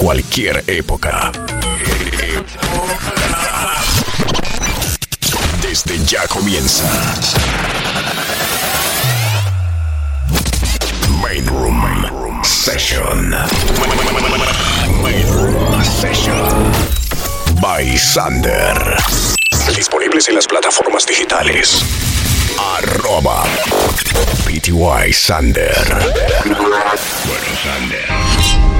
cualquier época. Desde ya comienza. Main Room, Main Room Session. Main Room Session. By Sander. Disponibles en las plataformas digitales. Arroba PTY Sander. Bueno, Sander.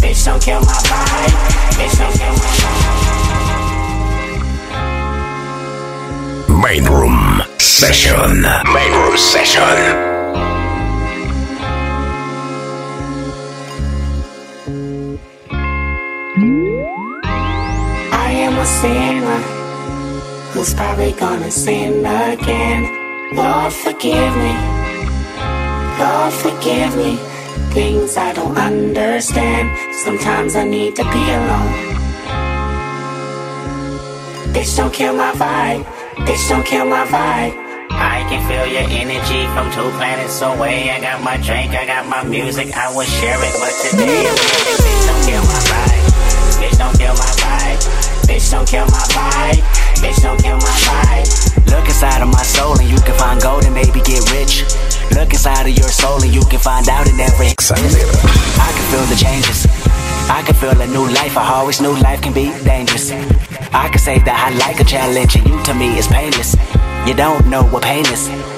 Bitch, don't kill my vibe. Bitch, don't kill my vibe. Main Room Session. Main Room Session. I am a sinner who's probably gonna sin again. Lord, forgive me. Lord, forgive me. Things I don't understand. Sometimes I need to be alone. Bitch, don't kill my vibe. Bitch, don't kill my vibe. I can feel your energy from two planets away. I got my drink, I got my music, I will share it. But today I'm feeling, bitch, don't kill my vibe. Bitch, don't kill my vibe. Bitch, don't kill my vibe. Bitch, don't kill my vibe. Look inside of my soul and you can find gold and maybe get rich. Look inside of your soul and you can find out in every. I can feel the changes. I can feel a new life. I always knew life can be dangerous. I can say that I like a challenge, and you to me is painless. You don't know what pain is.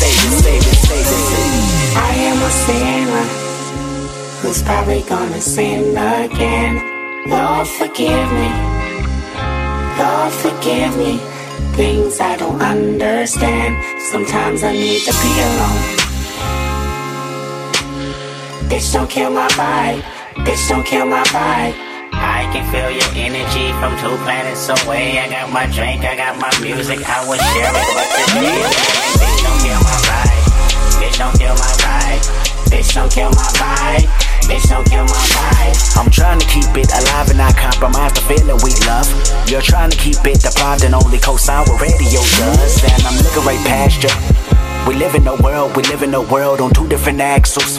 this, say this. I am a sinner who's probably gonna sin again. Lord, forgive me. Lord, forgive me. Things I don't understand. Sometimes I need to be alone. Bitch, don't kill my vibe. Bitch, don't kill my vibe. I can feel your energy from two planets away. I got my drink, I got my music, I will share it. Today, I'm bitch, don't kill my vibe. Bitch, don't kill my vibe. Bitch, don't kill my vibe. Bitch, don't kill my vibe. I'm trying to keep it alive and not compromise the feeling we love. You're trying to keep it deprived and only co-sign what radio does. And I'm looking right past you. We live in a world, we live in a world on two different axles.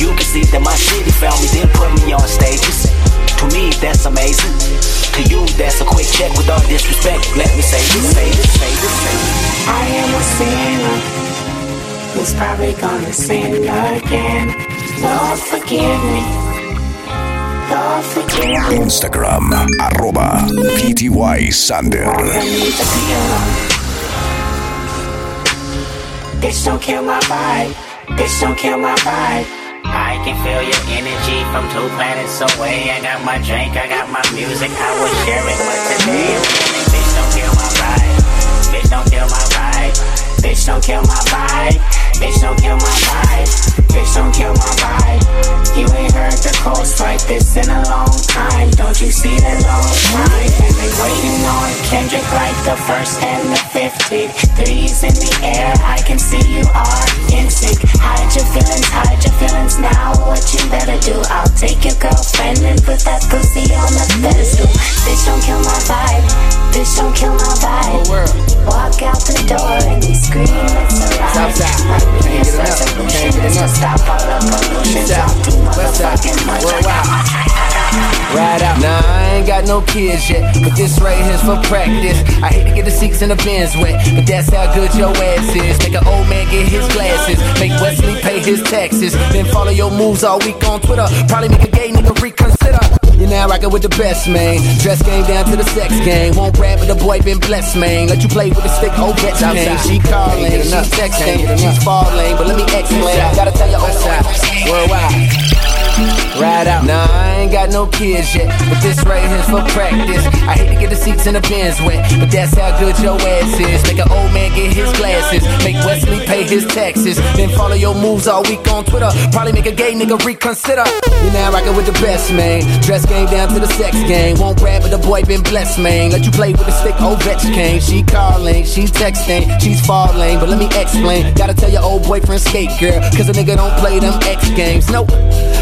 You can see that my city found me, then put me on stages. To me, that's amazing. To you, that's a quick check with all disrespect. Let me say this, say this, say this, say this. I am a sinner who's probably gonna sin again. Lord, forgive me. Lord, forgive me. Instagram, arroba PTY Sander. I need to be alone. Bitch, don't kill my vibe. Bitch, don't kill my vibe. I can feel your energy from two planets away. I got my drink, I got my music, I will share it. But today bitch, don't kill my vibe. Bitch, don't kill my vibe. Bitch, don't kill my vibe. Bitch, don't kill my vibe. Bitch, don't kill my vibe. You ain't heard the cold strike like this in a long time. Don't you see the long line? And they waiting on Kendrick like the first and the fifty. Threes in the air, I can see you are in sync. Hide your feelings, hide your feelings now. What you better do? I'll take your girlfriend and put that pussy on the pedestal. Bitch, don't kill my vibe. Bitch, don't kill my vibe. Walk out the door and they scream it's a Nah, I ain't got no kids yet, but this right here's for practice. I hate to get the seats in the bins wet, but that's how good your ass is. Make an old man get his glasses, make Wesley pay his taxes, then follow your moves all week on Twitter. Probably make a gay nigga reconsider. You now rockin' with the best, man. Dress game down to the sex game. Won't rap, but the boy been blessed, man. Let you play with the stick, oh, bet you can. She calling, she texting, she's falling, but let me explain. Gotta tell you, oh, worldwide. Ride out. Nah, I ain't got no kids yet, but this right here's for practice. I hate to get the seats in the bins wet, but that's how good your ass is. Make an old man get his glasses, make Wesley pay his taxes, then follow your moves all week on Twitter. Probably make a gay nigga reconsider. You now rockin' with the best, man. Dress game down to the sex game. Won't rap, but the boy been blessed, man. Let you play with the stick, old bet came. She calling, she texting, she's falling, but let me explain. Gotta tell your old boyfriend skate, girl, cause a nigga don't play them X games. Nope.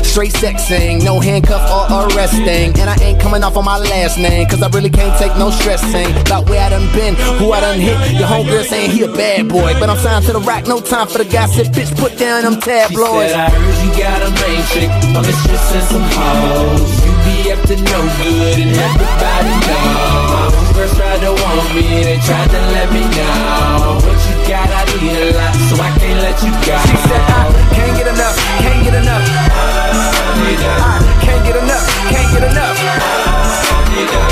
Straight sexing, no handcuff or arresting. And I ain't coming off on my last name, cause I really can't take no stressing. About where I done been, who I done hit. Your homegirl saying he a bad boy. But I'm signed to the rock, no time for the gossip. Bitch, put down them tabloids. She said, I heard you got a main chick on the streets and some hoes. You be up to no good and everybody know. My homegirls tried to want me, they tried to let me know. What you got, I need a lot, so I can't let you go. She said, I can't get enough, can't get enough. I can't get enough, can't get enough.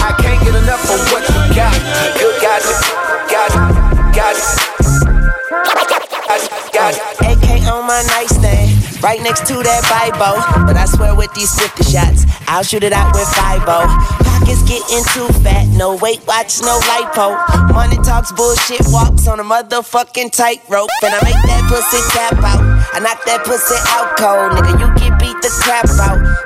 I can't get enough of what you got. You got it, got it, got it. Got it. AK on my nightstand, right next to that Bible. But I swear with these 50 shots, I'll shoot it out with 5 Pockets getting too fat, no weight watch, no lipo. Money talks bullshit, walks on a motherfucking tightrope. And I make that pussy tap out. I knock that pussy out cold, nigga. You get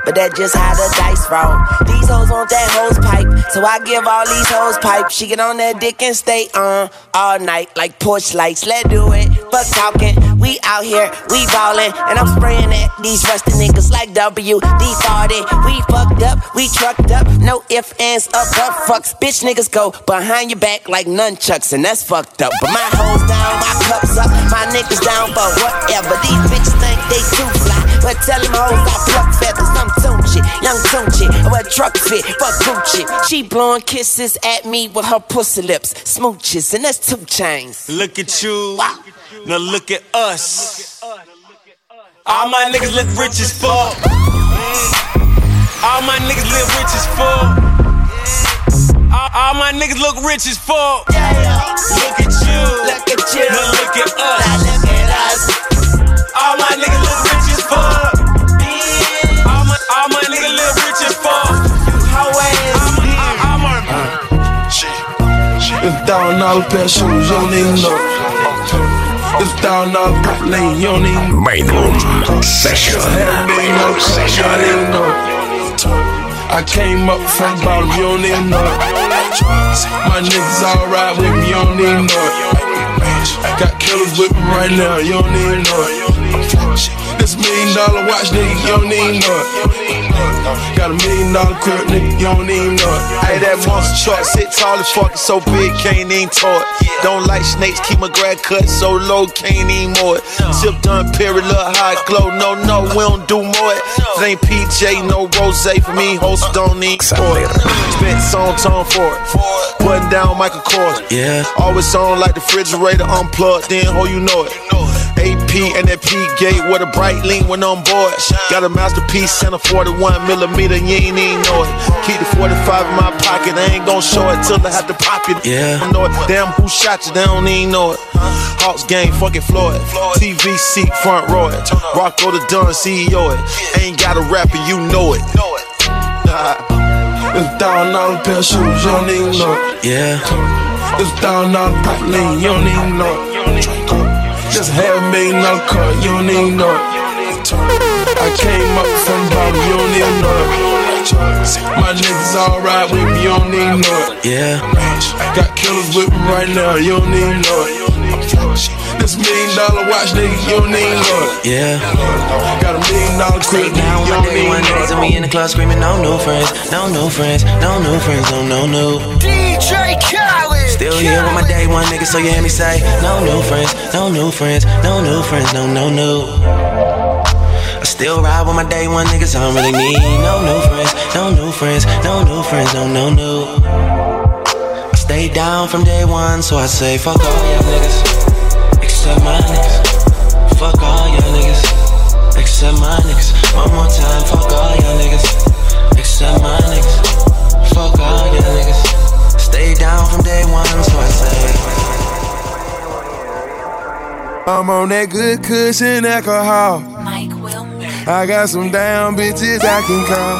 but that just how the dice roll. These hoes want that hose pipe, so I give all these hoes pipe. She get on that dick and stay on all night like porch lights. Let's do it, fuck talking. We out here, we ballin', and I'm spraying at these rusty niggas like WD 40. We fucked up, we trucked up, no ifs, ands, or but fucks. Bitch niggas go behind your back like nunchucks, and that's fucked up. But my hoes down, my cups up, my niggas down for whatever. These bitches think they too fly, but tell them hoes I pluck feathers. I'm Tunechi, young Tunechi, a Trukfit, fuck Gucci. She blowing kisses at me with her pussy lips, smooches, and that's two chains. Look at you. Now look at us. All my niggas look rich as fuck. All my niggas live rich as fuck. All, all my niggas look rich as fuck. Look at you. Look at you. Now look at us. look at us. All my niggas look rich fuck. All my, all my niggas live rich as fuck. How ass. All my, all my, It's thousand dollar pair of shoes, you don't even know. It's thousand dollar purple lane, you don't even Main room session. Main room session. you don't even know. I came up from the bottom, you don't even know. My niggas all ride with me, you don't even know. Got killers with me right now, you don't even know. This million dollar watch, nigga, you don't know it. Got a million dollar crib, nigga, you don't know it. Hey, that monster truck sit tall as fuck, it's so big, can't even it. Don't like snakes, keep my grad cut so low, can't even it. Tip done, period, look hot glow. No, no, we don't do more it. Ain't PJ, no rose for me, host don't need it. Spent song tone for it. Button down Michael Kors. Yeah. Always on like the refrigerator unplugged, then oh, you know it. AP and that P gate with a bright lean when on board. Got a masterpiece and a 41 millimeter, you ain't even know it. Keep the 45 in my pocket, I ain't gon' show it till I have to pop it. Yeah. Don't know it. Damn, who shot you? They don't even know it. Hawks game, fucking Floyd. TV seat, front row it. Rocco the Dunn, CEO it. Ain't got a rapper, you know it. It's thousand dollar pair of shoes, you don't even know. Yeah. It's thousand dollar purple lane, you don't even know. Just half a million dollar car, you don't even know. it. I came up from the bottom, you don't even know. it. My niggas alright with me, you don't need know it. Yeah. I got killers with me right now, you don't need know it. This million dollar watch, nigga, you don't need know it. Yeah. Got a million dollar crib, down nigga, you don't day, need one know niggas and we in the club screaming, no new friends, no new friends, no new friends, no, no, no. DJ Khaled. Still here with my day one nigga, so you hear me say, no new friends, no new friends, no new friends, no, no, no. I still ride with my day one niggas, I don't really need no new friends, no new friends, no new friends, no, no, no. I stay down from day one, so I say, fuck all y'all niggas, I'm on that good cushion alcohol. Mike I got some damn bitches I can call.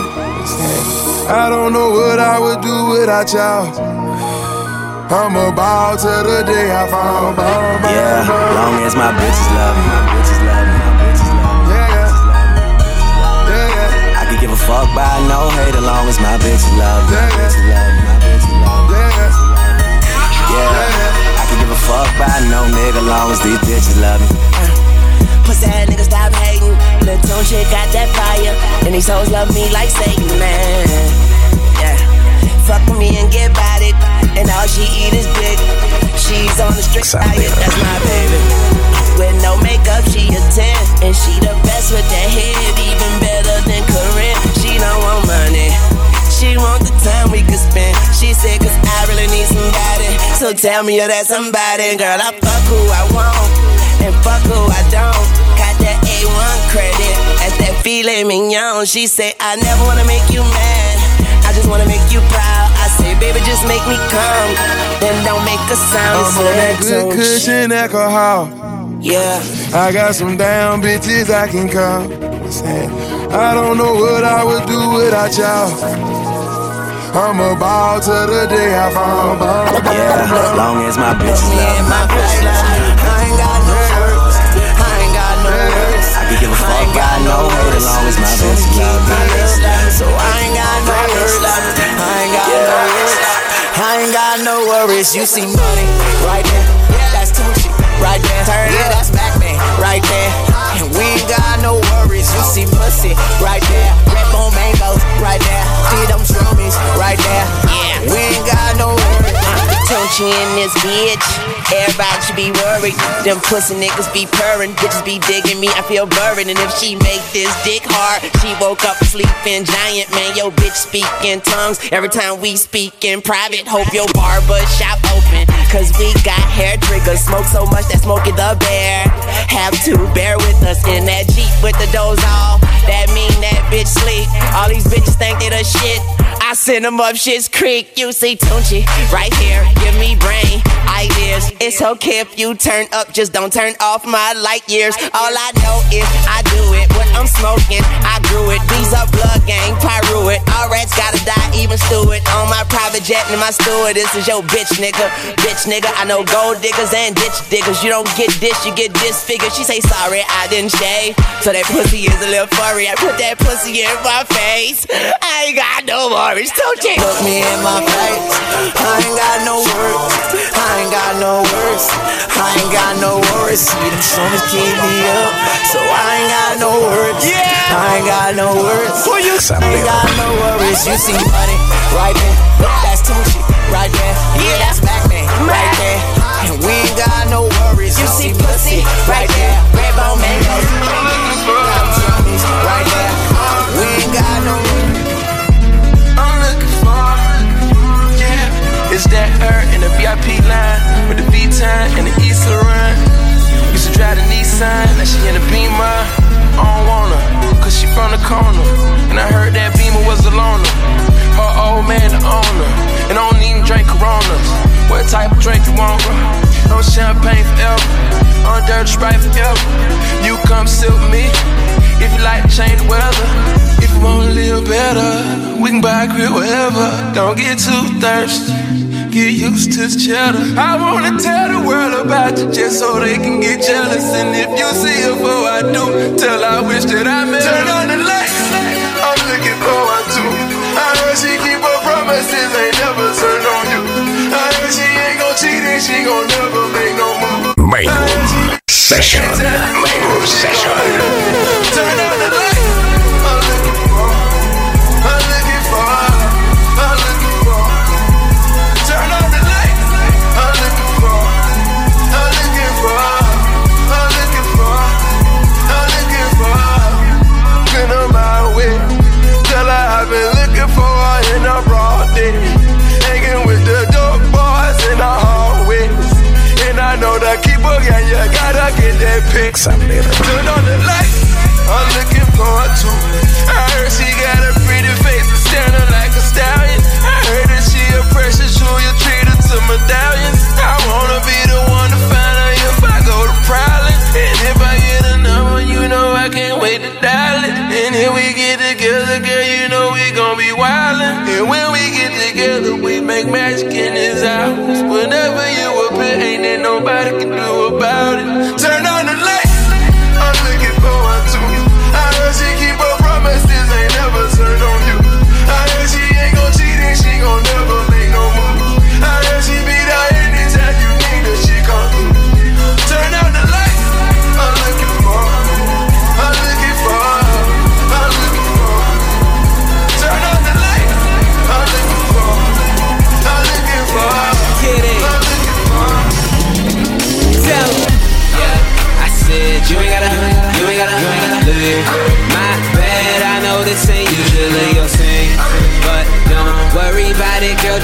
I don't know what I would do without y'all. I'm a ball till the day I fall. Ball, ball, Yeah, ball. long as my bitches love me, my bitches love me, my bitches love me. Yeah, yeah, yeah, I could give a fuck by no hate, as long as my bitches love me, my Yeah. bitches love me, fuck by no nigga, long as these bitches love me. Uh, pussy ass nigga stop hating. Tune shit got that fire. And these hoes love me like Satan, man. Yeah. Fuck with me and get bodied. And all she eat is dick. She's on the strict diet, that's my baby. With no makeup, she a 10. And she the best with that head, even better than Corinne. She don't want money. She want the time we could spend. She said, cause I really need somebody. So tell me you're that somebody. Girl, I fuck who I want. And fuck who I don't. Got that A1 credit. At that filet mignon. She say I never wanna make you mad. I just wanna make you proud. I say, baby, just make me come. Then don't make a sound. I'm on that good cushion alcohol. Yeah. I got some damn bitches I can call. I don't know what I would do without y'all. I'm a ball till the day I fall. Ball, ball, Yeah, ball. long as my bitches Me love me, my my bitches bitch love me. I ain't got no words. I ain't got no words. I could give a fuck by no hate, as long as my bitches love me. So I ain't got no words. I ain't got no words. I ain't got no worries. You see money right there. That's Tunechi right there. Turn yeah, that's Mack Maine right there. And we ain't got no worries. You see pussy right there. Red bone mangoes right there. In this bitch. Everybody should be worried. Them pussy niggas be purring. Bitches be digging me. I feel buried. And if she make this dick hard, she woke up sleeping giant. Man, yo bitch speak in tongues. Every time we speak in private, hope your barber shop open. Cause we got hair triggers. Smoke so much that Smokey the Bear. Have to bear with us in that Jeep with the doors off. That mean that bitch sleep. All these bitches think they the shit. I send them up shit's creek. You see Tunechi right here. Give me brain ideas. It's okay if you turn up, just don't turn off my light years. All I know is I do it. What I'm smoking, I grew it. These are blood gang, pyro it. All rats gotta die, even Stewart. On my private jet and my steward. This is your bitch nigga. Bitch nigga, I know gold diggers and ditch diggers. You don't get this, you get disfigured. She say sorry, I didn't shave. So that pussy is a little furry. I put that pussy in my face. I ain't got no worries. Don't you look me in my face? I ain't got no words. I ain't got no words. I ain't got no worries. See them songs keep me up. So I ain't got no words. Yeah. I ain't got no words. Who you I ain't got no worries. You see money right there. That's too Tunechi right there. Yeah, that's Mack Maine right there. And we ain't got no worries. You see pussy right there. VIP line with the V-Time and the East run. Used to drive the Nissan, now she in the Beamer. I don't want her, cause she from the corner. And I heard that Beamer was a loner. Her old man the owner. And I don't even drink Coronas. What type of drink you want, bro? No champagne forever. On dirty Sprite forever. You come with me. If you like to change the weather. If you wanna live better, we can buy a crib wherever. Don't get too thirsty get used to cheddar. I wanna tell the world about you just so they can get jealous. And if you see her before I do, tell I wish that I met Turn on the lights, I'm looking. I heard she keep her promises, ain't never turned on you. I heard she ain't gon' cheat and she gon' never make no move. Session. Session. Pick. Turn on the light. I'm looking forward to it. I heard she got a pretty face and standing like a stallion. I heard that she a precious jewel, you treat her to medallions. I wanna be the one to find her if I go to prowling. And if I get a number, you know I can't wait to dial it. And if we get together, girl, you know we gon' be wildin'. And when we get together, we make magic in this house. Whenever you appear, ain't there nobody can do about it.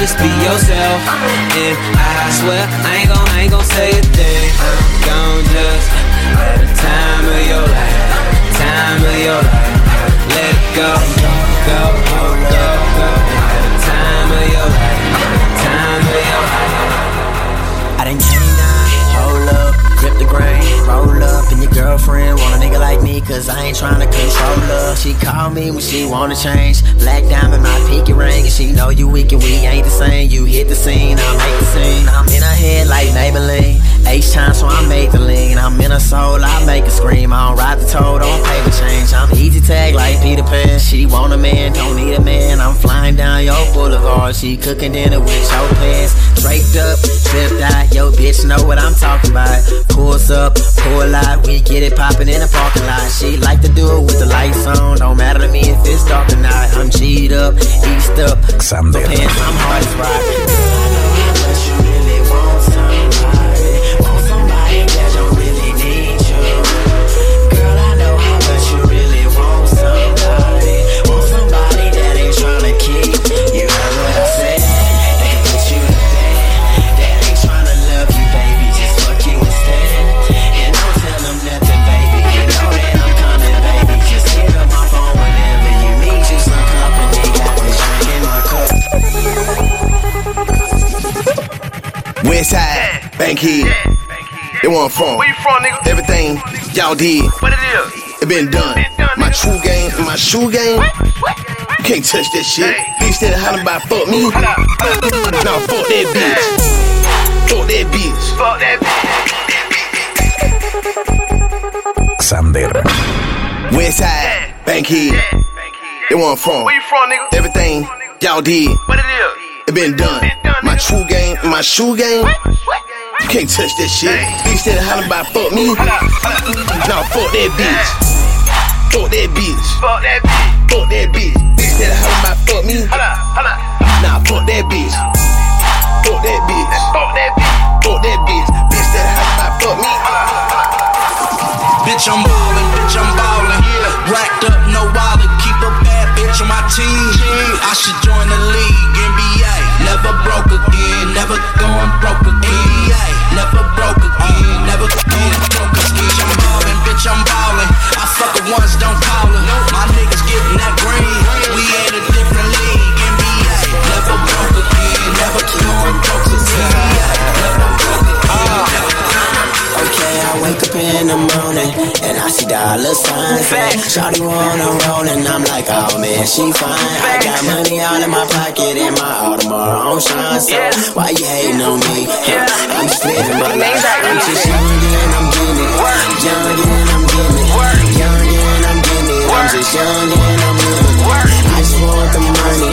Just be yourself, and I swear I ain't gon' I ain't gon' say a thing. Don't just have the time of your life, time of your life. Let go, go, go, go, go. Have the time of your life, time of your life. I done came down, hold up, grip the grain, roll up, and your girlfriend want a nigga like me, cause I ain't tryna her. She call me when she wanna change, black diamond, my pinky ring, and she know you weak and we ain't the same. You hit the scene, I make the scene. I'm in her head like Maybelline, H time, so I make the lean. I'm in her soul, I make her scream. I don't ride the toad, don't paper change. I'm easy tag like Peter Pan. She want a man, don't need a man. I'm flying down your boulevard, she cooking dinner with your pants. Draped up, tripped out, yo bitch know what I'm talking about. Pulls up, pull out, we get it poppin' in the parking lot. She like to do it with the lights on, don't matter to me if it's dark or not. I'm G'd up, eased up, Xander. pants, I'm hard as rock. Bankhead. They want from. Where you from, nigga? Everything y'all did, What it is? it been done. My true game, my shoe game. You can't touch that shit. Bitch that hollering about fuck me. Nah, fuck that bitch. Fuck that bitch. Fuck that bitch. Xander. West side, Bankhead. They want from. Where you from, nigga? Everything y'all did, What it is? it been done. My true game, my shoe game. You can't touch that shit. Bitch that hollering about fuck me. Nah, fuck that bitch. Fuck that bitch. Fuck that bitch. Fuck that bitch. Bitch that hollering about fuck me. Hold up, hold up. Nah, fuck that bitch. Fuck that bitch. Fuck that bitch. Fuck that bitch. Bitch that hollering about fuck me. Bitch, I'm ballin', bitch, I'm ballin'. Yeah. Racked up, no wallet, keep a bad bitch on my team. I should join the league, NBA. Never broke again, never going broke again. Never broke again, never going broke again. I'm ballin', bitch, I'm ballin'. I fuck her once, don't call her. My niggas getting that green. We in a different league, NBA. Never broke again, never going broke again. Never wake up in the morning and I see dollar signs. Shawty wanna roll and I'm like, oh man, she fine. I got money all in my pocket and my Audemars on shine. So why you hating on me? I'm just living my life. I'm just young and I'm getting it. Young and I'm getting it. Young and I'm getting it. I'm just young and I'm living it. I just want the money.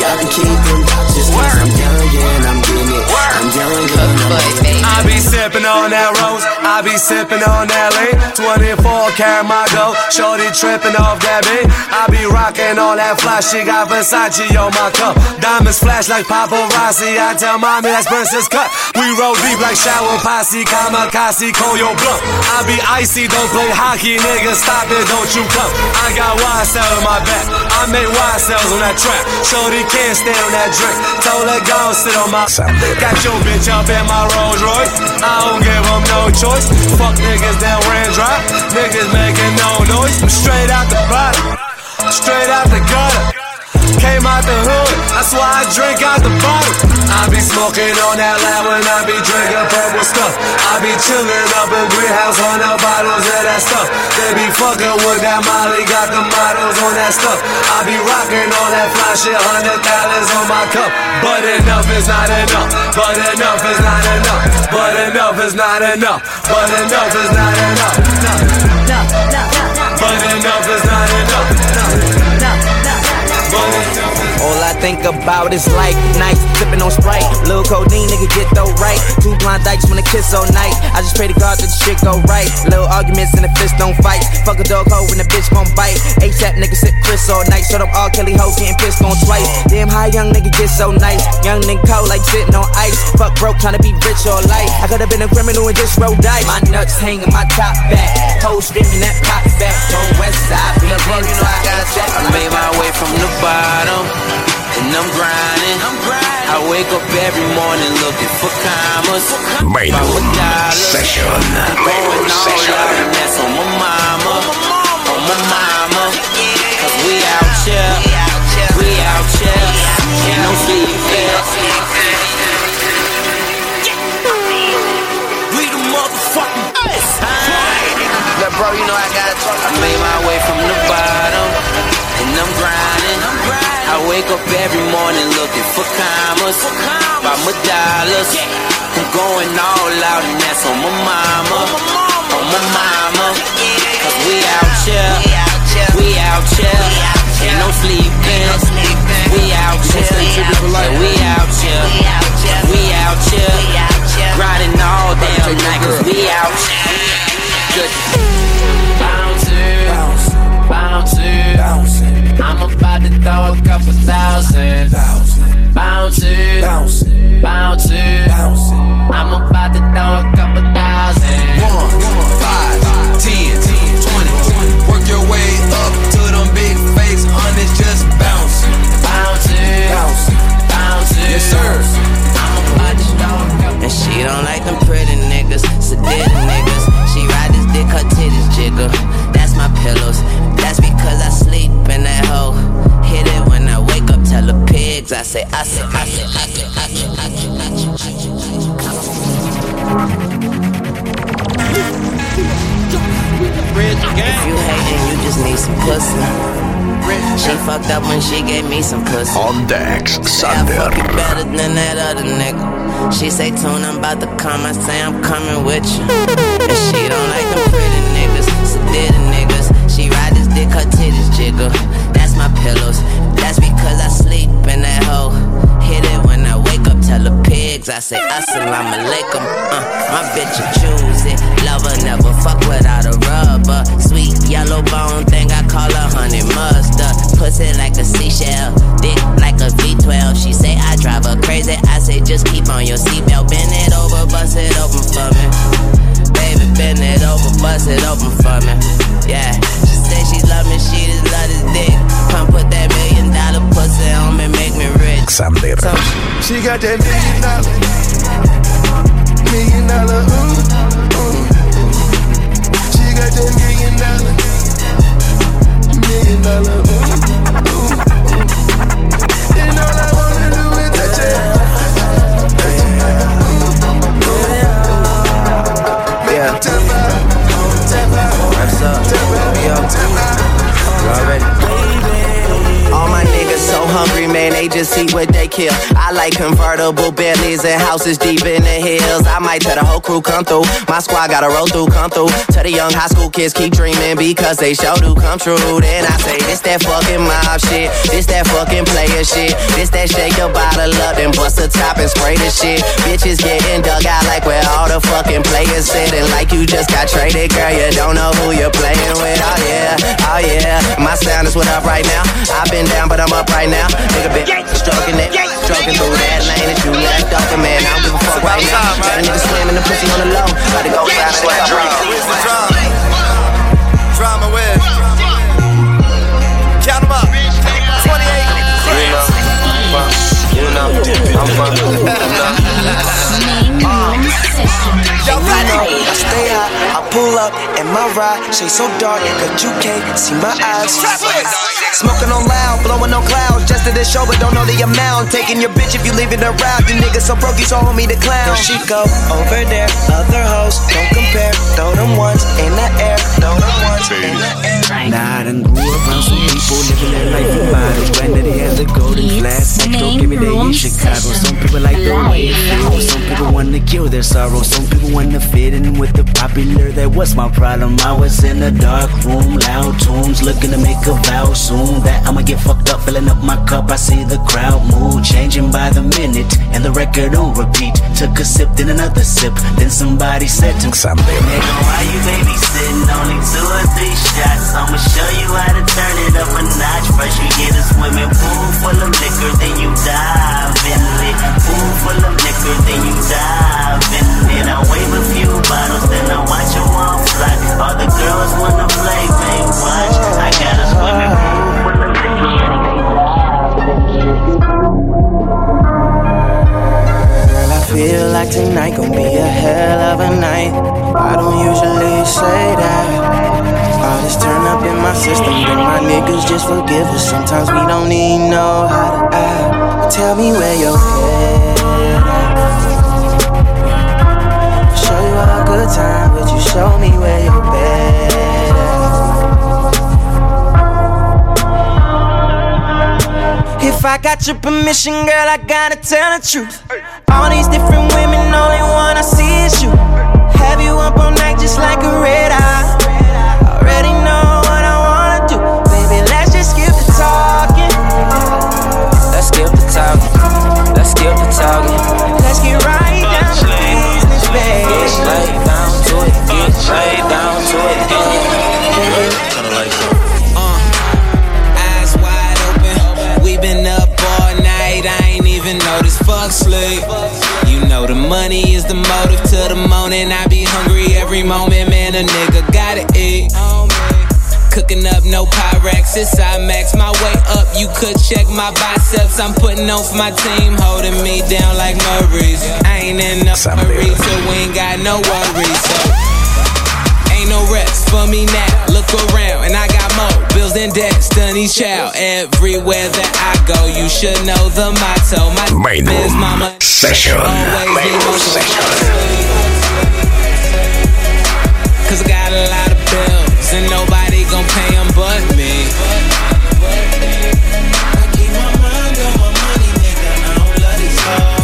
Y'all can keep them vouchers 'cause I'm young and I'm getting it. I'm young and I'm getting it. Sipping on that rose. I be sipping on that lean. 24 karat my gold. Shorty tripping off that beat. I be rocking on that fly. She got Versace on my cup. Diamonds flash like paparazzi. I tell mommy that's princess cut. We roll deep like shower posse. Kamikaze, call your bluff. I be icy, don't play hockey. Nigga, stop it, don't you come. I got YSL on my back. I make YSLs on that track. Shorty can't stand on that drink. Told her go sit on my. Got your bitch up in my Rolls Royce. I don't give them no choice. Fuck niggas that ran dry. Niggas making no noise. I'm straight out the bottom. Straight out the gutter. Came out the hood, that's why I drink out the bottle. I be smoking on that loud when I be drinking purple stuff. I be chillin' up in greenhouse on the bottles of that stuff. They be fucking with that Molly, got the models on that stuff. I be rocking on that fly shit, hundred dollars on my cup. But enough is not enough. But enough is not enough. But enough is not enough. But enough is not enough. But enough is not enough. Think about is life, night, sipping on Sprite. Little codeine, nigga, get though right. Two blind dykes wanna kiss all night. I just pray to God that the shit go right. Little arguments and the fist don't fight. Fuck a dog hoe when the bitch gon' bite. ASAP nigga sit Chris all night. Shut up all Kelly hoes getting pissed on twice. Damn, how young nigga get so nice. Young nigga cold like sitting on ice. Fuck broke, tryna be rich all life. I could've been a criminal and just roll dice. My nuts hanging my top back. Hoes screaming that pop back. On west side, be you know I got that. I made my way from the bottom and I'm grinding. I wake up every morning looking for commas. Main session. Main session. And that's on my mama. On my mama. Cause we out here. We out here. Ain't no sleeping. We the motherfucking best. Look, bro, you know I gotta talk. I made my way from the bottom. And I'm grinding. I wake up every morning looking for commas, by my dollars. I'm going all out and that's on my mama, on my mama. Cause we out here, we out here, ain't no sleeping. We out here, yeah, we out here, we out here, grinding all damn night cause we out here. Bounce, bounce, bounce. I'm about to throw a couple thousand. Bounce it, bounce it, bounce it. I'm about to throw a couple thousand. One, five, ten, twenty. Work your way up to them big face hundreds, just bounce. Bounce it, bounce it, bounce it. Yes, sir. I'm about to throw a couple And she don't like them pretty niggas, sedated niggas. She ride this dick, her titties jiggle. That's my pillows. That's because I sleep in that hoe. Hit it when I wake up, tell the pigs. I say, I say, I say, I say, I say, I say, I say, If you hating, you just need some pussy. She fucked up when she gave me some pussy. On decks, Say I fuck you better than that other nigga. She say, Tune, I'm about to come. I say, I'm coming with you. And she don't like them pretty niggas, sedated niggas. She ride dick, her titties jiggle. That's my pillows. That's because I sleep in that hoe. Hit it when I wake up, tell the pigs. I say, Assalamu alaikum. Uh, my bitch a choosy. Lover never fuck without a rubber. Sweet yellow bone thing, I call her honey mustard. Pussy like a seashell, dick like a V12. She say I drive her crazy. I say just keep on your seatbelt, bend it over, bust it open for me. Baby, bend it over, bust it open for me. Yeah, she say she love me, she just love this dick. Come put that million dollar pussy on me, make me rich. Sander. So, She got that million dollar, million dollar, ooh, ooh. She got that million dollar, million dollar, ooh, ooh, man, they just see what they kill. I like convertible Bentleys and houses deep in the hills. I might tell the whole crew come through. My squad gotta roll through, come through. Tell the young high school kids keep dreaming because they sure do come true. Then I say, this that fucking mob shit. This that fucking player shit. This that shake your bottle up, then bust the top and spray the shit. Bitches getting dug out like where all the fucking players sitting. Like you just got traded, girl. You don't know who you're playing with. Oh yeah, oh yeah. My sound is what up right now. I've been down, but I'm up right now. Nigga been stroking it, stroking through that lane that you left open, man. I don't give a fuck right now. Got a nigga slamming the pussy on the low. About to go. Where's the drama? Drama with. Count them up. 28. You know, I'm fun. Y'all ride shade so dark that you can't see my eyes. Smoking on loud, blowing on clouds, just to this show, but don't know the amount. Taking your bitch if you leaving her around. You niggas so broke, you saw me the clown. She go over there, other hoes, don't compare. Throw them ones in the air, throw them ones in the air. Nah, I done grew up around some people living their life in bottles. Granddaddy has a golden flask, don't give me day in Chicago. Some people like the way it feels, some people wanna kill their sorrow. Some people wanna fit in with the popular. That was my problem. I was in a dark room, loud tunes, looking to make a vow soon that I'ma get fucked up, filling up my cup. I see the crowd mood changing by the minute, and the record on repeat. Took a sip, then another sip, then somebody said to me, Nigga, why you babysitting? Only two or three shots. I'ma show you how to turn it up a notch. First you get a swimming pool full of liquor, then you dive in it. Pool full of liquor, then you dive in it. I wave a few bottles, then I watch them all fly. All the girls wanna play, they watch. I got a swimming pool full of I feel like tonight gon' be a hell of a night. I don't usually say that. All this turn up in my system, then my niggas just forgive us. Sometimes we don't even know how to act. Tell me where your head at. Show you a good time, but you show me where your bed at. If I got your permission, girl, I gotta tell the truth. All these different women, only one I see is you. Have you up all night just like a red eye? Talking. Let's skip the talking. Let's get right down to business, baby. Get right down to it. Get right down to it. Kinda like Uh, eyes wide open. We been up all night. I ain't even noticed. Fuck sleep. You know the money is the motive to the morning. I be hungry every moment, man. A nigga gotta eat. Cooking up no Pyrex, it's IMAX. My way up, you could check my biceps. I'm putting on for my team, holding me down like Maurice. I ain't in no hurry, so we ain't got no worries. So ain't no rest for me now. Look around, and I got more bills than debts. Dunny child, everywhere that I go, you should know the motto. My Main is room mama. session. Always Main room session. Cause I got a lot of bills and nobody gon' pay them but me.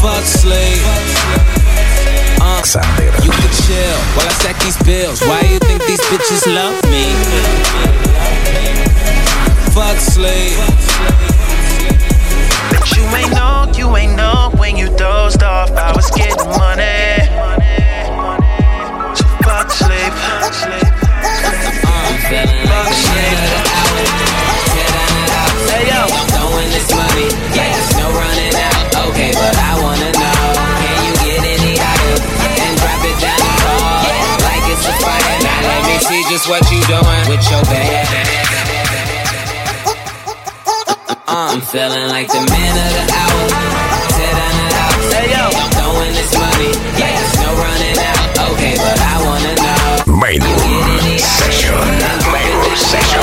Fuck sleep. Uh, you can chill while I stack these bills. Why you think these bitches love me? Fuck sleep. But you ain't know, you ain't know when you dozed off. I was getting money. So fuck sleep. I'm feeling doing with your bad. Uh, I'm feeling like the man of the hour. Tear down the house. Hey, yo. I'm throwing this money. Yeah, there's no running out. Okay, but I wanna know. Main room session. Main room session.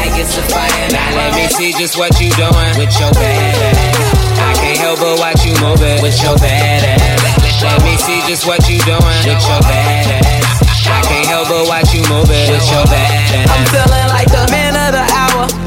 Like it's a fire. Now let me see just what you doing with your bad ass. I can't help but watch you move it with your bad ass. Let me see just what you doing with your bad ass. I can't help but watch you move it with your bad ass. I'm feeling like the man of the hour.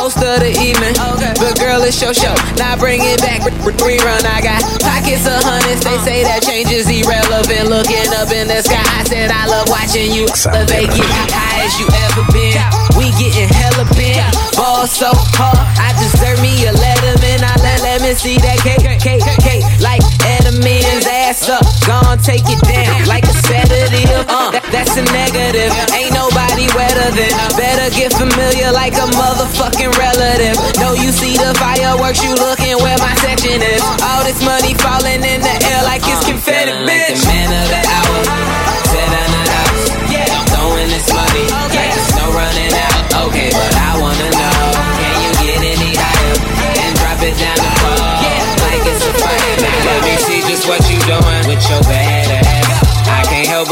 Host of of the evening. But girl, it's your show. Now bring it back. Rerun, I got pockets of hundreds. They uh. say that change is irrelevant. Looking up in the sky, I said I love watching you elevate. Get high as you ever been. We getting hella bent. Ball so hard, I deserve me a letterman. I let let me see that cake, cake, cake, like Edelman's ass up. Gone take it down like a sedative. Uh, that, that's a negative. Ain't nobody wetter than. Better get familiar like a motherfucking relative. No, you see the fireworks, you looking where my section is. All this money falling in the air like it's confetti, Feeling like bitch. the man of the hour. Sit on the house. I'm throwing this money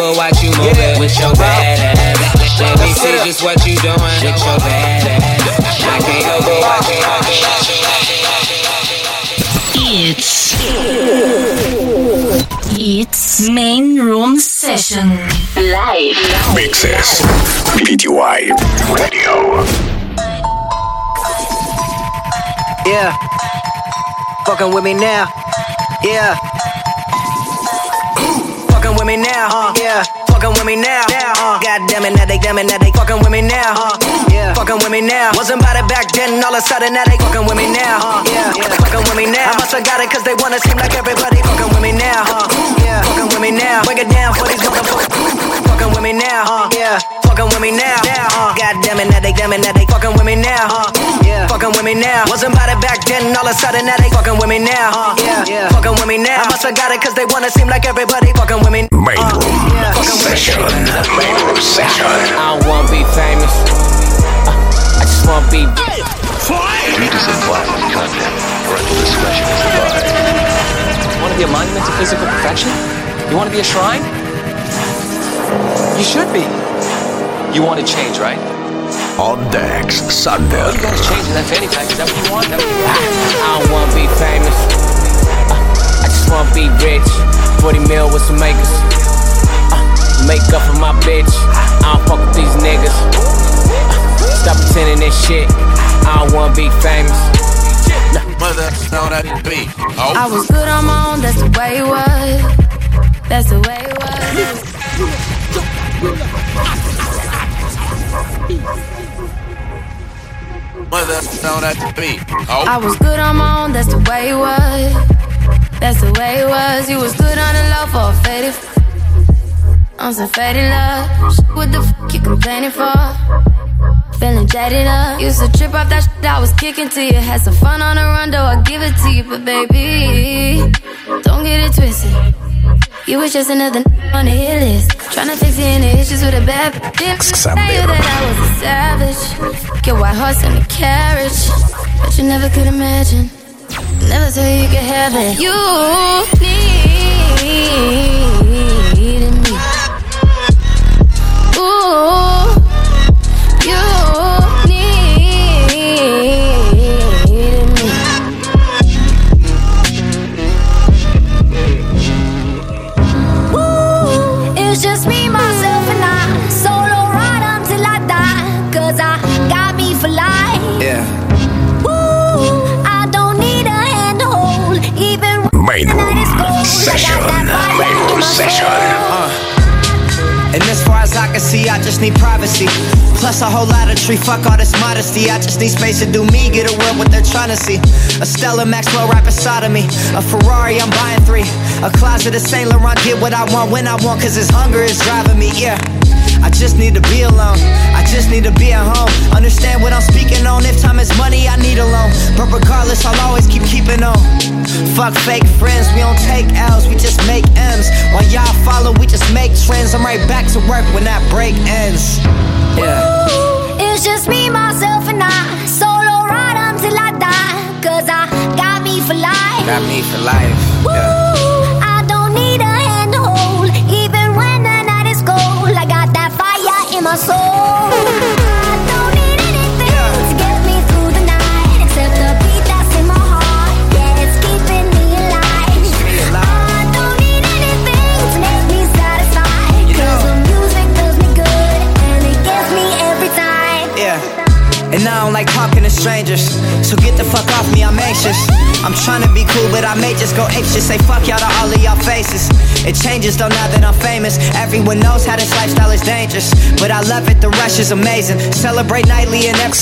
can't help but watch you move it with your bad ass. Let me see just what you doing with your bad ass. I can't help but watch you move it. It's It's main room session live. Mixes. PTY Radio. Yeah. Fucking with me now. Yeah. With me now. Uh, yeah. Fucking with me now. Uh, God damn it, now they damn it, now they fucking with me now. Uh, yeah. Fucking with me now. Wasn't about it back then, all of a sudden now they fucking with me now. Uh, yeah. Fucking with me now. I must have got it cause they wanna seem like everybody fucking with me now. Uh, yeah. Fucking with me now. Break it down for these motherfuckers. Fucking with me now. Uh, yeah. Fucking with me now. Uh, God damn it, now they damn it, now they fucking with me now. Uh, yeah. Fucking with me now. Wasn't about it back then, all of a sudden now they fucking with me now. Uh, yeah. Fucking with me now. I must have got it cause they wanna seem like everybody fucking with me. Main room session. Main room session. I don't wanna be famous. Uh, I just wanna be. Read is implied in content. Parental discretion is advised. You want to be a monument to physical perfection? You want to be a shrine? You should be. You want to change, right? On decks, All Sunday. you got is change in that fanny pack. Is that what you want? That what you want? I don't wanna be famous. I just wanna be rich. 40 mil with some makers. Uh, make up for my bitch. I don't fuck with these niggas. Uh, stop pretending this shit. I don't wanna be famous. Mother, know that beat. I was good on my own, that's the way it was. That's the way it was. Beat. I was good on my own, that's the way it was. That's the way it was. You was good on the low for a faded. On some faded love. What the fuck you complaining for? Feeling jaded up. Used to trip off that shit I was kicking to you. Had some fun on the run, though I give it to you. But baby, don't get it twisted. You was just another n- on the hit list. Tryna fix any issues with a bad bitch. Tell you that I was a savage. Get white horse and a carriage. But you never could imagine. Never thought you could have it. You needed as I just need privacy. Plus a whole lot of tree, fuck all this modesty. I just need space to do me, get a world what they're trying to see. A Stella Maxwell right beside of me. A Ferrari, I'm buying three. A closet of Saint Laurent, get what I want when I want, cause this hunger is driving me, yeah. I just need to be alone. I just need to be at home. Understand what I'm speaking on. If time is money, I need a loan. But regardless, I'll always keep keeping on. Fuck fake friends, we don't take L's, we just make y'all we just make trends. I'm right back to work when that break ends. Yeah. It's just me, myself, and I. Solo ride until I die. Cause I got me for life. Got me for life. Yeah. Ooh, I don't need a hand to hold. Even when the night is cold, I got that fire in my soul. strangers. So get the fuck off me, I'm anxious. I'm trying to be cool, but I may just go ape shit. Say fuck y'all to all of y'all faces. It changes though now that I'm famous. Everyone knows how this lifestyle is dangerous. But I love it, the rush is amazing. Celebrate nightly and every.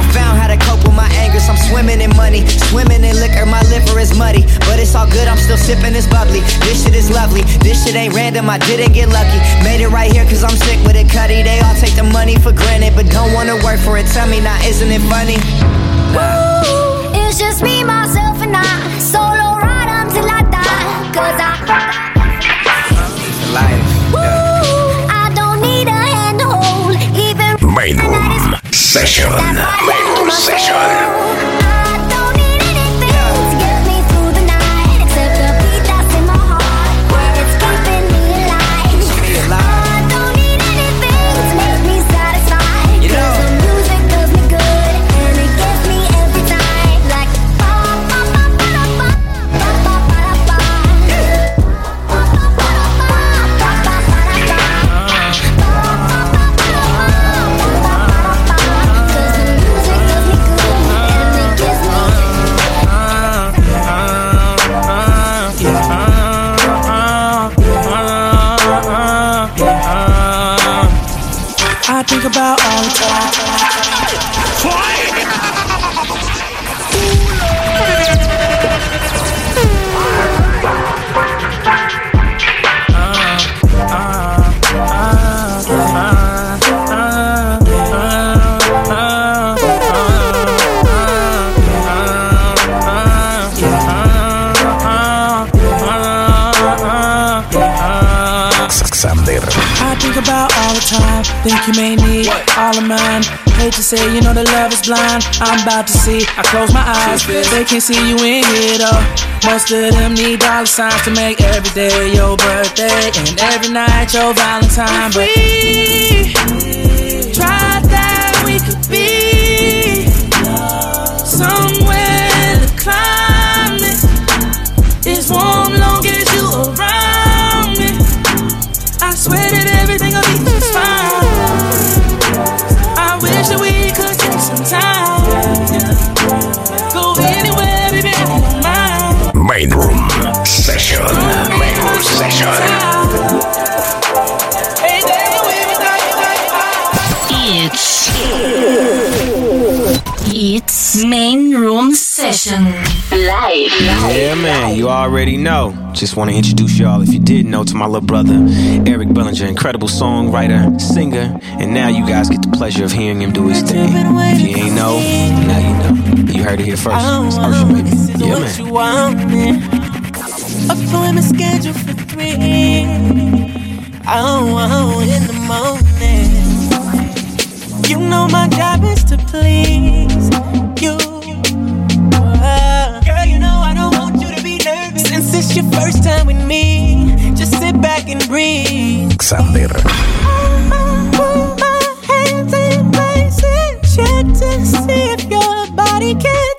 I found how to cope with my angers. I'm swimming in money, swimming in liquor. My liver is muddy, but it's all good. I'm still sipping this bubbly. This shit is lovely. This shit ain't random. I didn't get lucky. Made it right here cause I'm sick with it, cutty. They all take the money for granted, but don't wanna work for it. Tell me now, isn't it funny? It's just me, myself, and I. Solo ride until I die. Cause I. Ooh, I don't need a hand to hold. Even. Main Room Session. Main Room Session. About all the I all of mine. Hate to say, you know the love is blind. I'm about to see. I close my eyes, they can't see you in here though. Most of them need dollar signs to make every day your birthday and every night your Valentine. But we It's It's main room session live. Yeah, man, you already know. Just want to introduce y'all, if you didn't know, to my little brother, Eric Bellinger, incredible songwriter, singer, and now you guys get the pleasure of hearing him do his thing. If you ain't know, now you know. You heard it here first. It's baby. Yeah, man. Want me. Scheduled for three. Oh, oh, in the morning. You know my job is to please you. Uh, Girl, you know I don't want you to be nervous. Since it's your first time with me, just sit back and breathe. Xander. Put my hands in places, check to see if your body can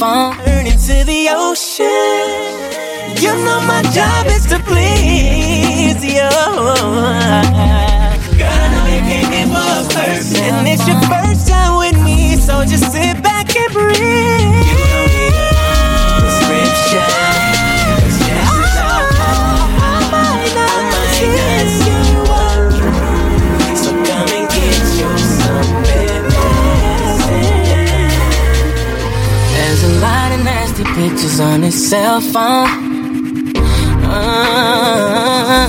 phone turn into the ocean. You know my job is to please you. Girl, I know you came here for a purpose. And it's your first time with me, so just sit back and breathe. Pictures on his cell phone. Uh,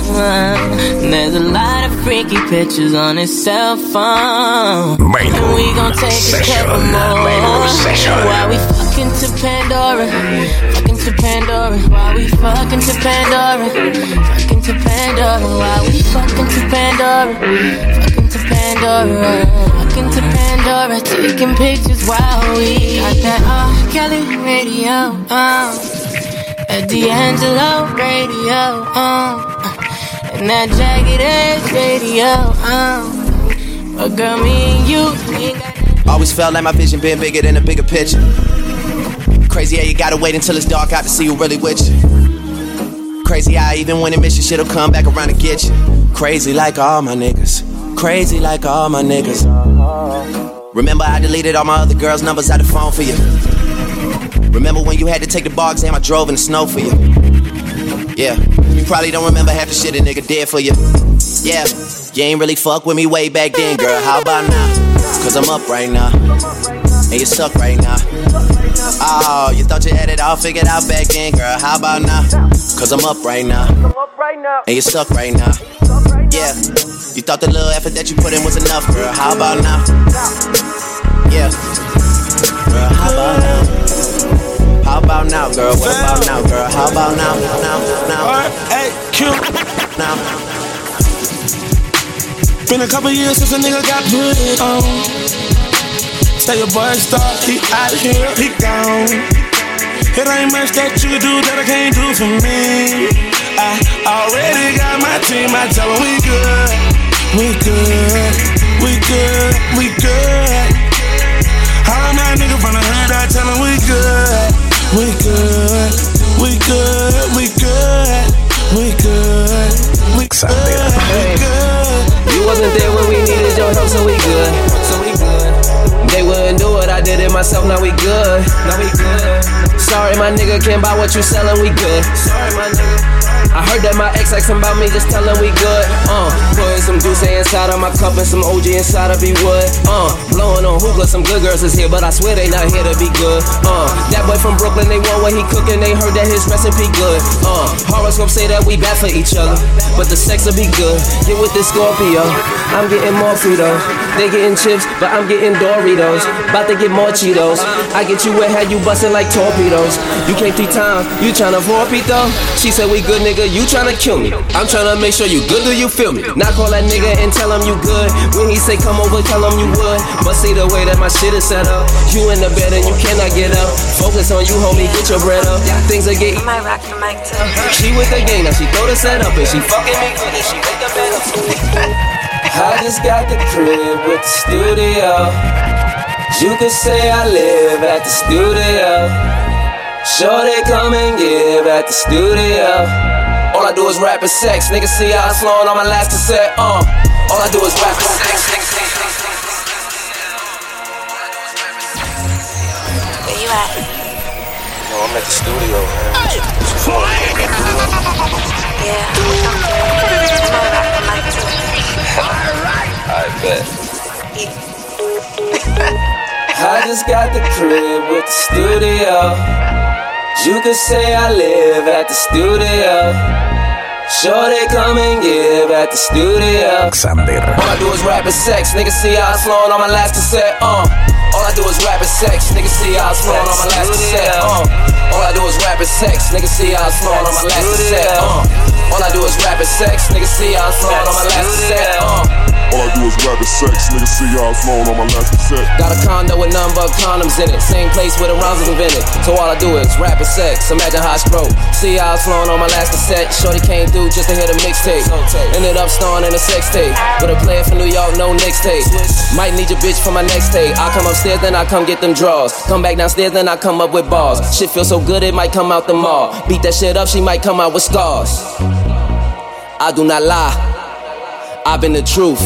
there's a lot of freaky pictures on his cell phone. Main and we gon' take session. a couple more. Session. While we fucking to Pandora, fucking to Pandora. While we fucking to Pandora, fucking to Pandora. While we fucking to Pandora, fucking to Pandora, fucking to Pandora. Taking pictures while we got that R. Kelly radio, uh, that D'Angelo radio, uh. And that jagged edge radio, um. But girl, me and you, Always felt like my vision been bigger than a bigger picture. Crazy how you gotta wait until it's dark out to see who really with you. Crazy how even when it miss you, shit'll come back around to get you. Crazy like all my niggas. Crazy like all my niggas. Remember I deleted all my other girls' numbers out the phone for you. Remember when you had to take the bar exam, I drove in the snow for you. Yeah, you probably don't remember half the shit a nigga did for you. Yeah, you ain't really fuck with me way back then, girl. How about now? Cause I'm up right now. And you suck right now. Oh, you thought you had it all figured out back then, girl. How about now? Cause I'm up right now. And you suck right now. Yeah, you thought the little effort that you put in was enough, girl. How about now? Yeah, girl, how about now? How about now, girl? What about now, girl? How about now? Now, now. Hey, Q. Now. Been a couple years since a nigga got put on. Say your boy stop, he out here, he gone. It ain't much that you do that I can't do for me. I already got my team, I tell 'em we good, we good, we good, we good. All my niggas from the hood, I tell 'em we good, we good, we good, we good, we good, we good, we good. You wasn't there when we needed your help, so we good. So we good. They wouldn't do it, I did it myself, now we good. Now we good. Sorry, my nigga can't buy what you selling, we good. Sorry, my nigga. I heard that my ex asking about me, just tell him we good. Uh, putting some Douce inside of my cup and some OG inside of be wood. Uh, blowing on hookah, some good girls is here, but I swear they not here to be good. Uh, that boy from Brooklyn, they want what he cooking, they heard that his recipe good. Uh, horoscope say that we bad for each other, but the sex will be good. Get with this Scorpio, I'm getting more Fritos. They getting chips, but I'm getting Doritos. About to get more Cheetos. I get you wet, had you busting like torpedoes. You came three times, you tryna forfeit though? She said we good nigga, you tryna kill me. I'm tryna make sure you good, do you feel me? Now call that nigga and tell him you good. When he say come over, tell him you would. But see the way that my shit is set up. You in the bed and you cannot get up. Focus on you, homie, get your bread up. Things are getting. Uh-huh. She with the game, now she throw the set up and she fucking me good and she make the bed up. I just got the crib with the studio. You could say I live at the studio. Sure they come and give at the studio. All I do is rap and sex. Niggas see how I'm flowing on my last cassette. Uh, all I do is rap and sex. Where you at? No, I'm at the studio, man. Yeah, I'm a rap the mic too. I bet. I just got the crib with the studio. You could say I live at the studio. Sure they come and give at the studio. All I do is rap and sex. Niggas see how I'm flowing on my last cassette. Uh. All I do is rap and sex. Niggas see how I'm flowing on my last cassette. Uh. All I do is rap and sex. Niggas see how I'm flowing on my last cassette. Uh. All I do is rap and sex. Niggas see how I'm flowing on my last cassette. Uh. All I do is rap and sex. Niggas see how I'm flowing on my last cassette. Got a condo with none but condoms in it. Same place where the rhymes was invented. So all I do is rap and sex. Imagine how I stroke. See how I was flowing on my last cassette. Shorty came through just to hear the mixtape. Ended up starring in a sex tape. With a player from New York, no next tape. Might need your bitch for my next tape. I come upstairs, then I come get them draws. Come back downstairs, then I come up with bars. Shit feel so good, it might come out the mall. Beat that shit up, she might come out with scars. I do not lie. I've been the truth.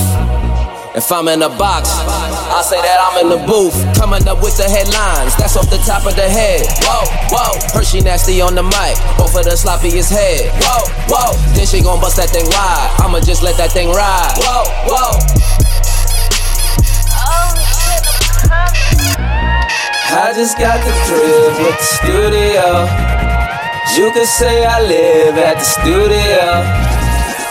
If I'm in a box, I say that I'm in the booth. Coming up with the headlines, that's off the top of the head. Whoa, whoa. Hershey nasty on the mic, off of the sloppiest head. Whoa, whoa. Then she gon' bust that thing wide. I'ma just let that thing ride. Whoa, whoa. I just got the crib with the studio. You could say I live at the studio.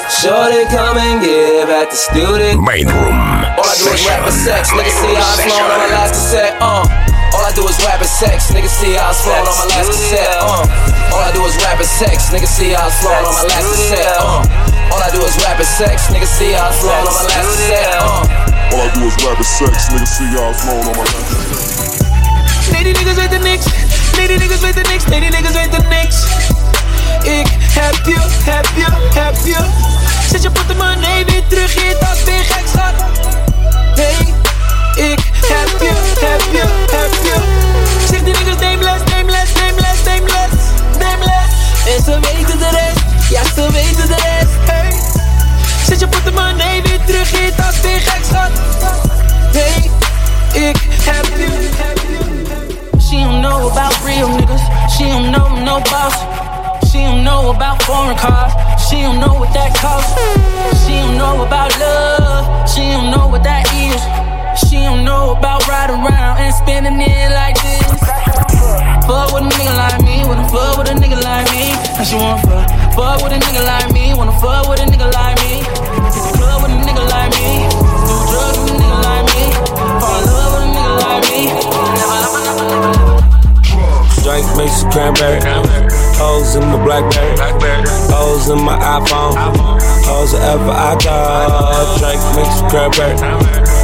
Shorty come and give at the studio. Main room. All I do is rap and sex, nigga see how it's flowing on my last cassette. Uh. All I do is rap and sex, nigga see how it's flowing on my last cassette. Uh. All I do is rap and sex, nigga see how it's flowing on my last cassette. Uh. All I do is rap and sex, nigga see how it's flowing on my last cassette. Uh. All I do is rap and sex, nigga see how it's flowing on my last cassette. Nee, die niggas weet er niks. Nee, die niggas weten niks. Nee, die niggas weten niks. Ik heb je, heb je, heb je. Zet je portemonnee weer terug, je tas weer gek schat. Hey, ik heb je, heb je, heb je. Zeg die niggas nameless, nameless, nameless, nameless, nameless. En ze weten de rest, ja ze weten de rest. Hey, zet je portemonnee weer terug, je tas weer gek schat. Hey, ik heb je, heb je. She don't know about real niggas. She don't know no boss. She don't know about foreign cars. She don't know what that costs. She don't know about love. She don't know what that is. She don't know about riding around and spending it like this. Fuck with a nigga like me, wanna fuck with a nigga like me. Now she wanna fuck, fuck with a nigga like me, wanna fuck with a nigga like me. Club with a nigga like me, do drugs with a nigga like me, fall in love with a nigga like me. Never, never, never, never. Drink mix cranberry. Hoes in my Blackberry. Hoes in my iPhone. Hoes wherever I go. Drink mix cranberry.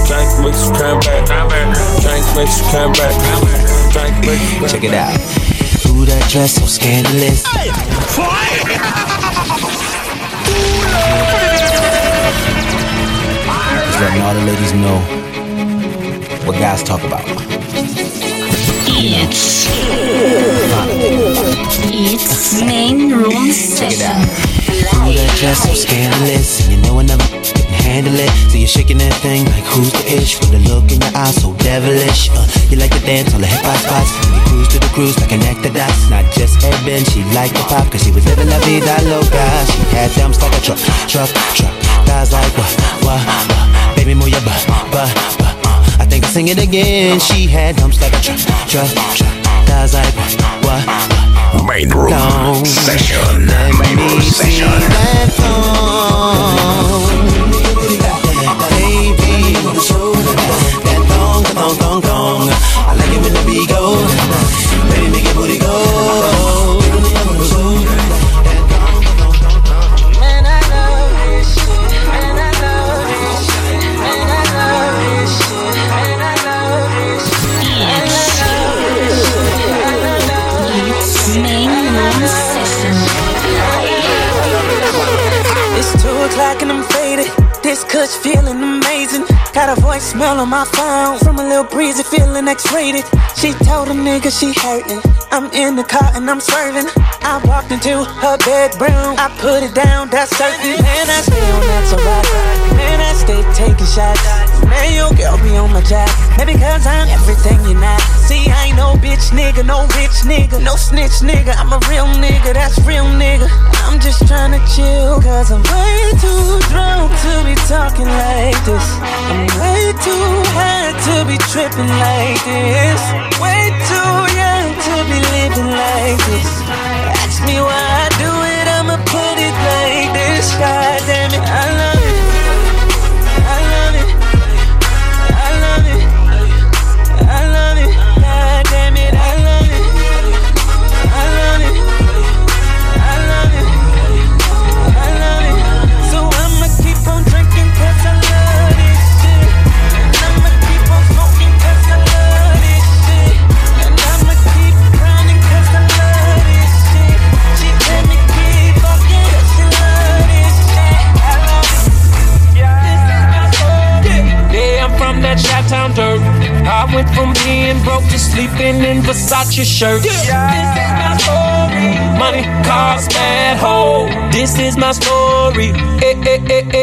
Drink mix cranberry. Drink mix cranberry. Drink mix. Check it out. Ooh, that dress so scandalous. Just letting all the ladies know what guys talk about. It's It's main room session. Ooh, that dress so scandalous, and you know I never can handle it. So you're shaking that thing like who's the ish? With a look in your eyes so devilish. Uh, you like to dance on the hip hop spots, and you cruise to the cruise like an dots. Not just urban, she liked the pop, cause she was living la vida loca. She had dumps like a truck, truck, truck. Guys like what, what, what? Baby, move your butt, butt, butt. I think I'll sing it again. She had dumps like a truck, truck, truck. Guys like what, what, what? Main room session. Main room session. such feeling Got a voicemail on my phone from a little breezy feeling X-rated. She told a nigga she hurting. I'm in the car and I'm swerving. I walked into her bedroom. I put it down, that's certain. Man, I stay on that survivor. Man, I stay taking shots. Man, your girl be on my job. Maybe cause I'm everything you're not. See, I ain't no bitch nigga, no rich nigga, no snitch nigga. I'm a real nigga, that's real nigga. I'm just trying to chill, cause I'm way too drunk to be talking like this. I'm way too high to be tripping like this. Way too young to be living like this. Ask me why I do it, I'ma put it like this. God damn it, I love from dirt. I went from being broke to sleeping in Versace shirts. This is my story. Money, cars, bad hoe. This is my story. Eh, eh, eh,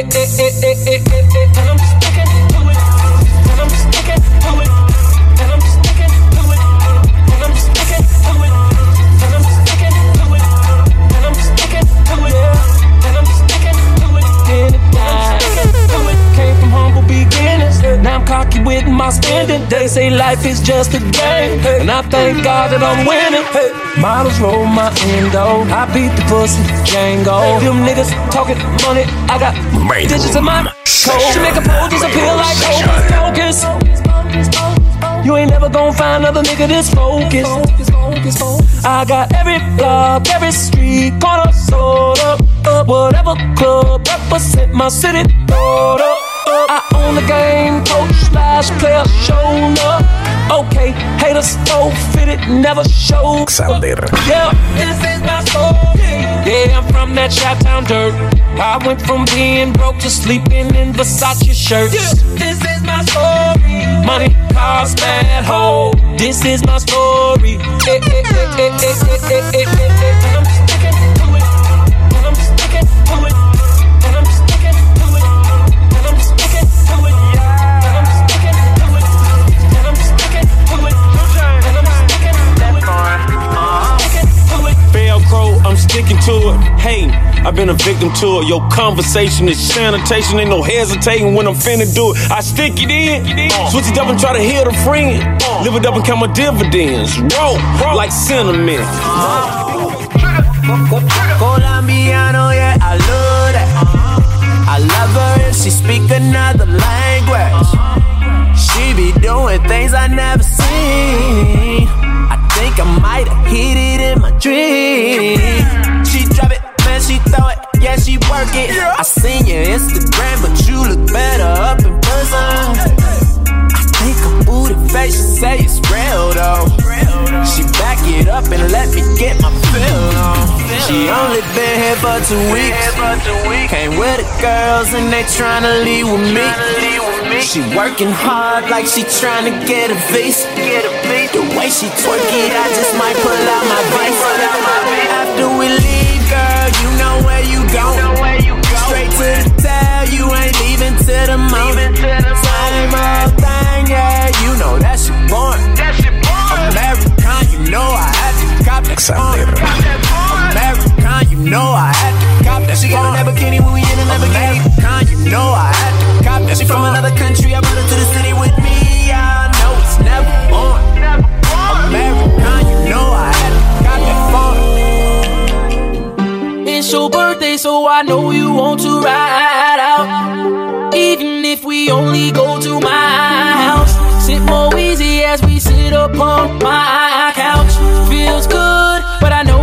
cocky with my spending. They say life is just a game, and I thank God that I'm winning. Models roll my endo. I beat the pussy, Django. Them niggas talking money. I got digits in my code. She make a pole disappear like focus, focus. You ain't never gonna find another nigga this focused. I got every block, every street corner sold up. Whatever club represent my city, throw up. I own the game, coach slash player, shown up. Okay, haters so fitted, never show. Xander. Yeah, this is my story. Yeah, I'm from that Shot Town dirt. I went from being broke to sleeping in Versace shirts. Yeah, this is my story. Money, cars, bad hoe. This is my story. Eh, eh, eh, I'm sticking to it. Hey, I've been a victim to it. Your conversation is sanitation. Ain't no hesitating when I'm finna do it. I stick it in, switch it up and try to hit a friend. Live it up and count my dividends. Roll, like cinnamon. Colombiano, yeah, I love that. I love her if she speak another language. She be doing things I never seen. Think I might have hit it in my dream. She drop it, man, she throw it, yeah, she work it. I seen your Instagram, but you look better up in person. I think her booty face, she say it's real though. She back it up and let me get my fill on. She only been here for two weeks. Came with the girls and they tryna leave with me. She working hard like she tryna get a visa. The way she twerk it, I just might pull out my visa. After we leave, girl, you know where you go. Straight to the tail, you ain't leaving to the moment. Same old thing, yeah, you know that shit born. American, you know I had to cop that Xander. American, you know I had to cop that She got a Lamborghini when we in a Lamborghini. American, you know I had to cop that She from another country, I brought her to the city with me. I know it's never on. American, you know I had cop that phone. It's your birthday, so I know you want to ride out. Even if we only go to my house, sit more easy as we sit upon my couch. Feels good,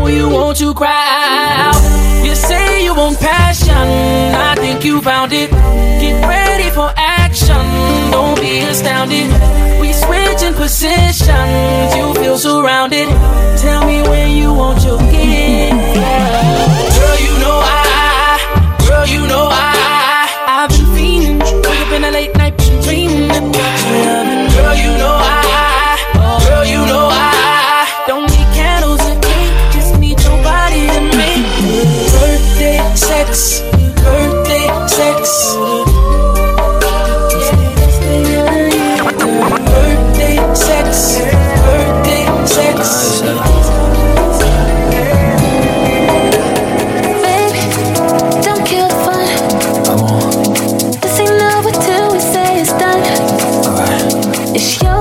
you want to cry out. You say you want passion, I think you found it. Get ready for action, don't be astounded. We switching positions, you feel surrounded. Tell me when you want your gift. Girl, you know I, girl, you know I, I've been fiending. Wake up in a late night, been dreaming. Girl, you know I, is your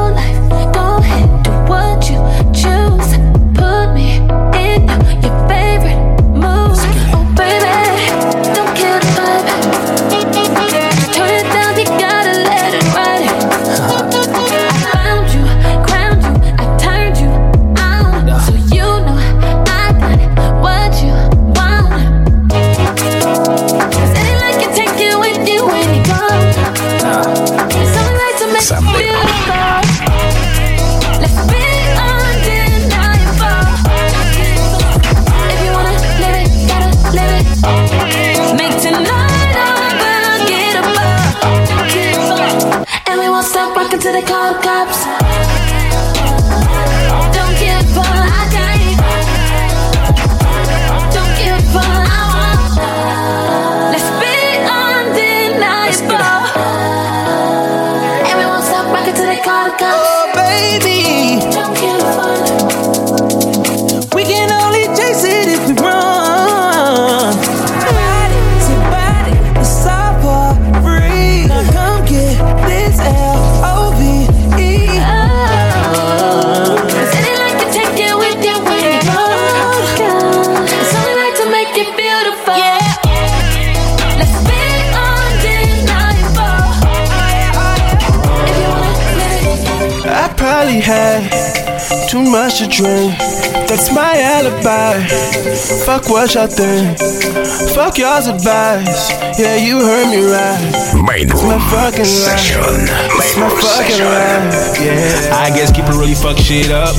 Fuck what y'all think. Fuck y'all's advice. Yeah, you heard me right. Main It's my fucking session. life. It's my Main fucking session. life. Yeah. I guess keep it really fuck shit up.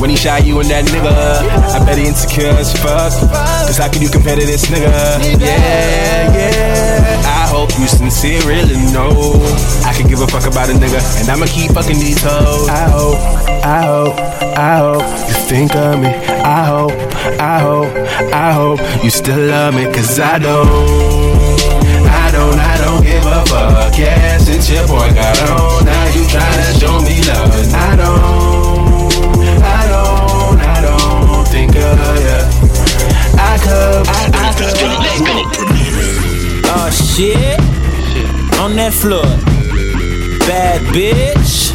When he shot you and that nigga, I bet he insecure as fuck. Cause how can you compare to this nigga? Yeah, yeah. You sincerely know I can give a fuck about a nigga, and I'ma keep fucking these hoes. I hope, I hope, I hope you think of me. I hope, I hope, I hope you still love me. Cause I don't, I don't, I don't give a fuck. Yeah, since your boy got on, now you tryna show me love. I don't, I don't, I don't think of ya. I could. Oh shit. On that floor. Bad bitch.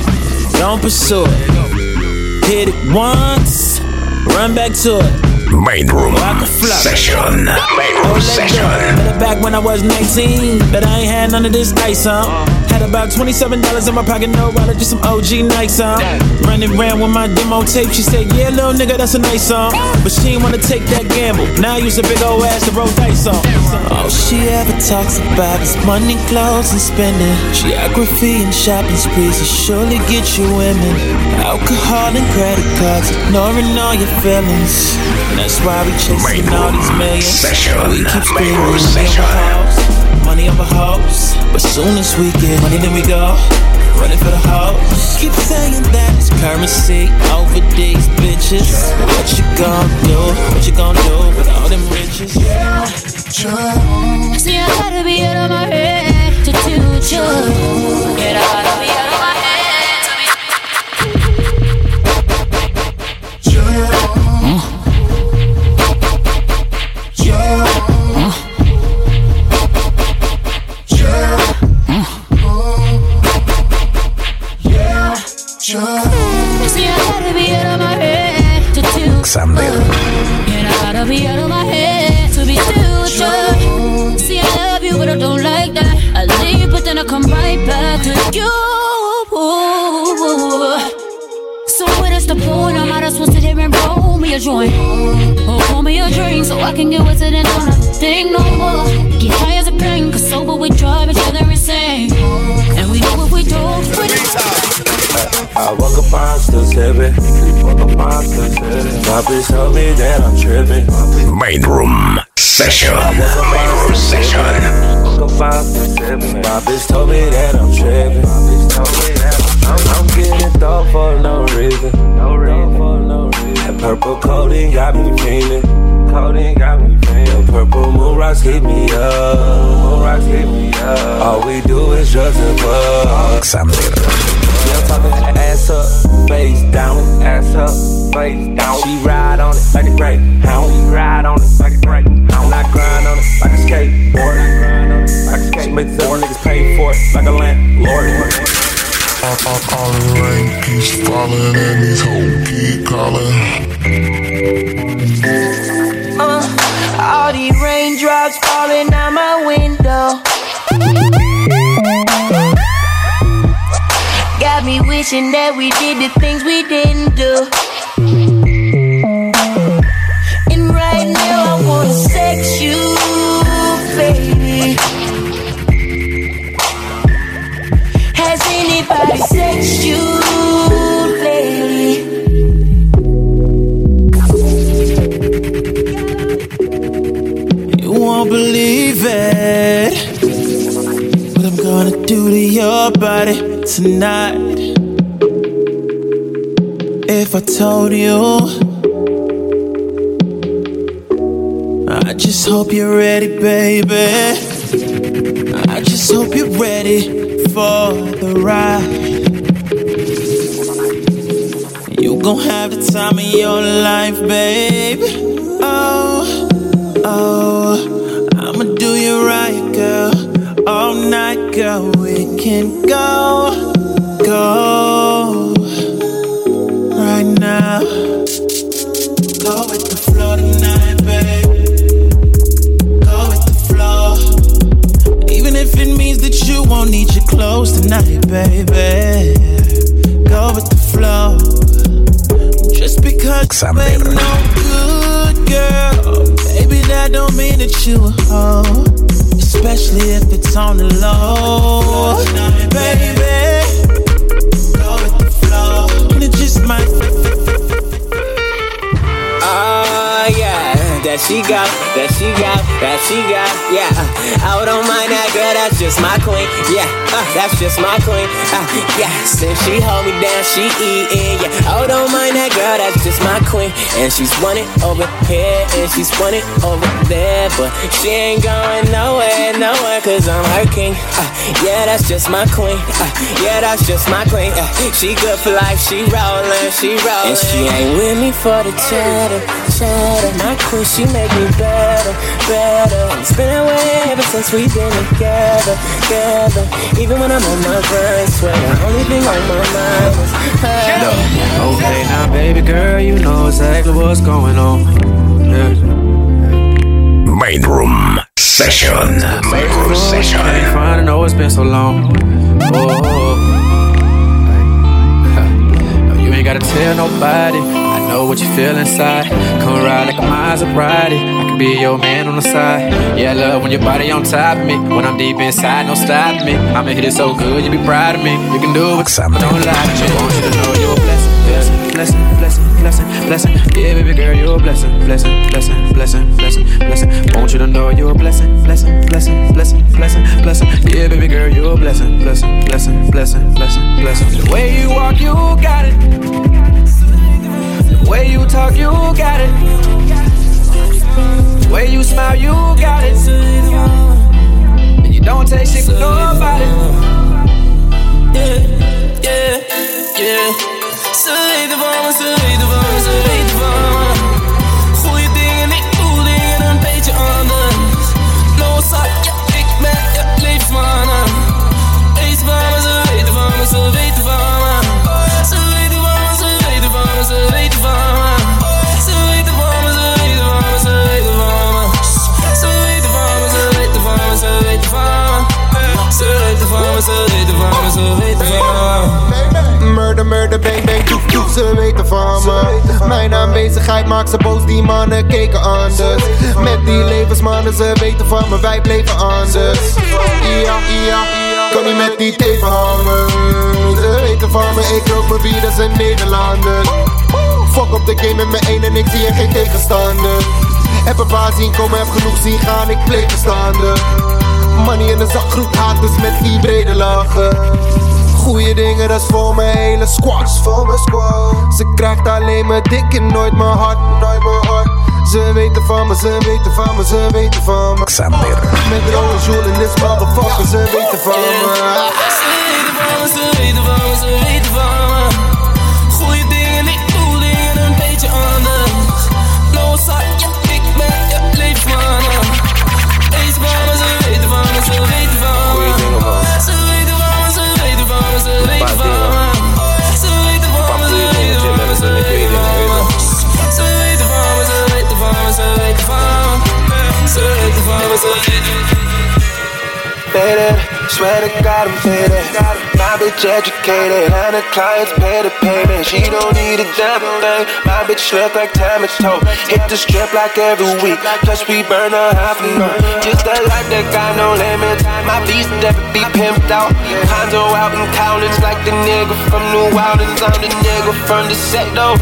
Don't pursue it. Hit it once. Run back to it. Main room Like a flop. session. Main room session. Better back when I was 19, but I ain't had none of this ice on. Had about $27 in my pocket, no wallet, just some OG Nikes on. Running around with my demo tape, she said, Yeah, little nigga, that's a nice song. But she ain't wanna take that gamble. Now I use a big old ass to roll dice on. All she ever talks about is money, clothes, and spending. Geography and shopping sprees will surely get you women. Alcohol and credit cards, ignoring all your feelings. And that's why we chasing all these millions. Session. We keep Main screaming room money session. Money over hoes. But soon as we get money, then we go running for the hoes. Keep saying that it's currency over these bitches. What you gon' do? What you gon' do with all them riches? See, I gotta be out of my head to do. Can get wasted and don't have think no more. Get high as a plane, cause sober we drive each other insane. And we know what we do. Pretty I woke up, I'm still sipping. Woke up, I'm still sipping. My bitch told me that I'm tripping. Main room session. Main room session. Woke up, I'm still sipping. My bitch told me that I'm tripping. My bitch told me that I'm, I'm getting thought for no reason. No reason. No reason. That purple coating got me feeling. Coating got me feeling. Purple moon rocks hit me up. Moon rocks hit me up. All we do is drugs and fuck. Yeah, I'm talking ass up, face down, ass up, face down. She ride on it like a greyhound. She ride on it like a greyhound. I grind on it like a skateboard. I grind on it like a skateboard. She makes more niggas pay for it like a landlord. All, all, all the rain keeps falling and these hoes keep calling. All these raindrops falling out my window. Got me wishing that we did the things we didn't do. And right now I wanna sex you, baby. Has anybody sexed you your body tonight. If I told you, I just hope you're ready, baby. I just hope you're ready for the ride. You gon' have the time of your life, babe. Oh, oh, I'ma do you right, girl. All night, girl, can go, go right now. Go with the flow tonight, babe. Go with the flow. Even if it means that you won't need your clothes tonight, baby. Go with the flow. Just because you ain't no good girl, baby, that don't mean that you a hoe. Especially if it's on the low, she got, that she got, that she got, yeah. I don't mind that girl, that's just my queen, yeah. Uh, that's just my queen, uh, yeah. Since she hold me down, she eatin', yeah. I don't mind that girl, that's just my queen, and she's running over here and she's running over there, but she ain't going nowhere, nowhere, cause I'm her king. Uh, yeah, that's just my queen, uh, yeah, that's just my queen. Uh, she good for life, she rollin', she rollin', and she ain't with me for the chatter, chatter. My queen, she make me better, better. It's been that way ever since we've been together, together. Even when I'm on my grind, swear the only thing on my mind is her. No. Okay, now baby girl, you know exactly what's going on. Yeah. Main Room Session. Main Room Session. Ain't fine, I know it's been so long. Oh, oh, oh. you ain't gotta tell nobody. I know what you feel inside. Come ride like a Maserati. I can be your man on the side. Yeah, I love when your body on top of me. When I'm deep inside, no stopping me. I'ma hit it so good, you be proud of me. You can do it, but don't lie to me. Want you to know you're a blessing, blessing, blessing, blessing, blessing, blessing. Yeah, baby girl, you're a blessing, blessing, blessing, blessing, blessing, blessing. Want you to know you're a blessing, blessing, blessing, blessing, blessing, blessing. Yeah, baby girl, you're a blessing, blessing, blessing, blessing, blessing, blessing. The way you walk, you got it. The way you talk, you got it. The way you smile, you got it. And you don't take shit from nobody. Yeah, yeah, yeah. Ze weten van me, ze weten ze weten van. Murder, murder, bang, bang, doek, doek, ze weten van me. Mijn aanwezigheid maakt ze boos, die mannen keken anders. Met die levensmannen, ze weten van me, wij bleven anders. Ja, ja, kan niet met die teven hangen. Ze weten van me, ik rook mijn bier, dat is een Nederlander Fuck op de game met mijn één en ik zie er geen tegenstander. Heb een paar zien komen, heb genoeg zien gaan, ik bleef verstaande Money in de zak, groep haat, dus met die brede lachen Goeie dingen, dat is voor mijn hele squad. Voor mijn squad. Ze krijgt alleen mijn dik en nooit mijn hart, nooit mijn hart. Ze weten van me, ze weten van me, ze weten van me. Xander. Met in this motherfucker, ze weten van me. Ze weten van me, ze weten van me, ze weten van me. Me, ze weten Faded, swear to God I'm faded. My bitch educated, and the clients pay the payment. She don't need a damn thing. My bitch slip like Tamito. Hit the strip like every week. Plus we burn a half a month. Just a life that got no limits. My beast never be pimped out. Hondo out in Cowlings like the nigga from New Orleans. I'm the nigga from the set though.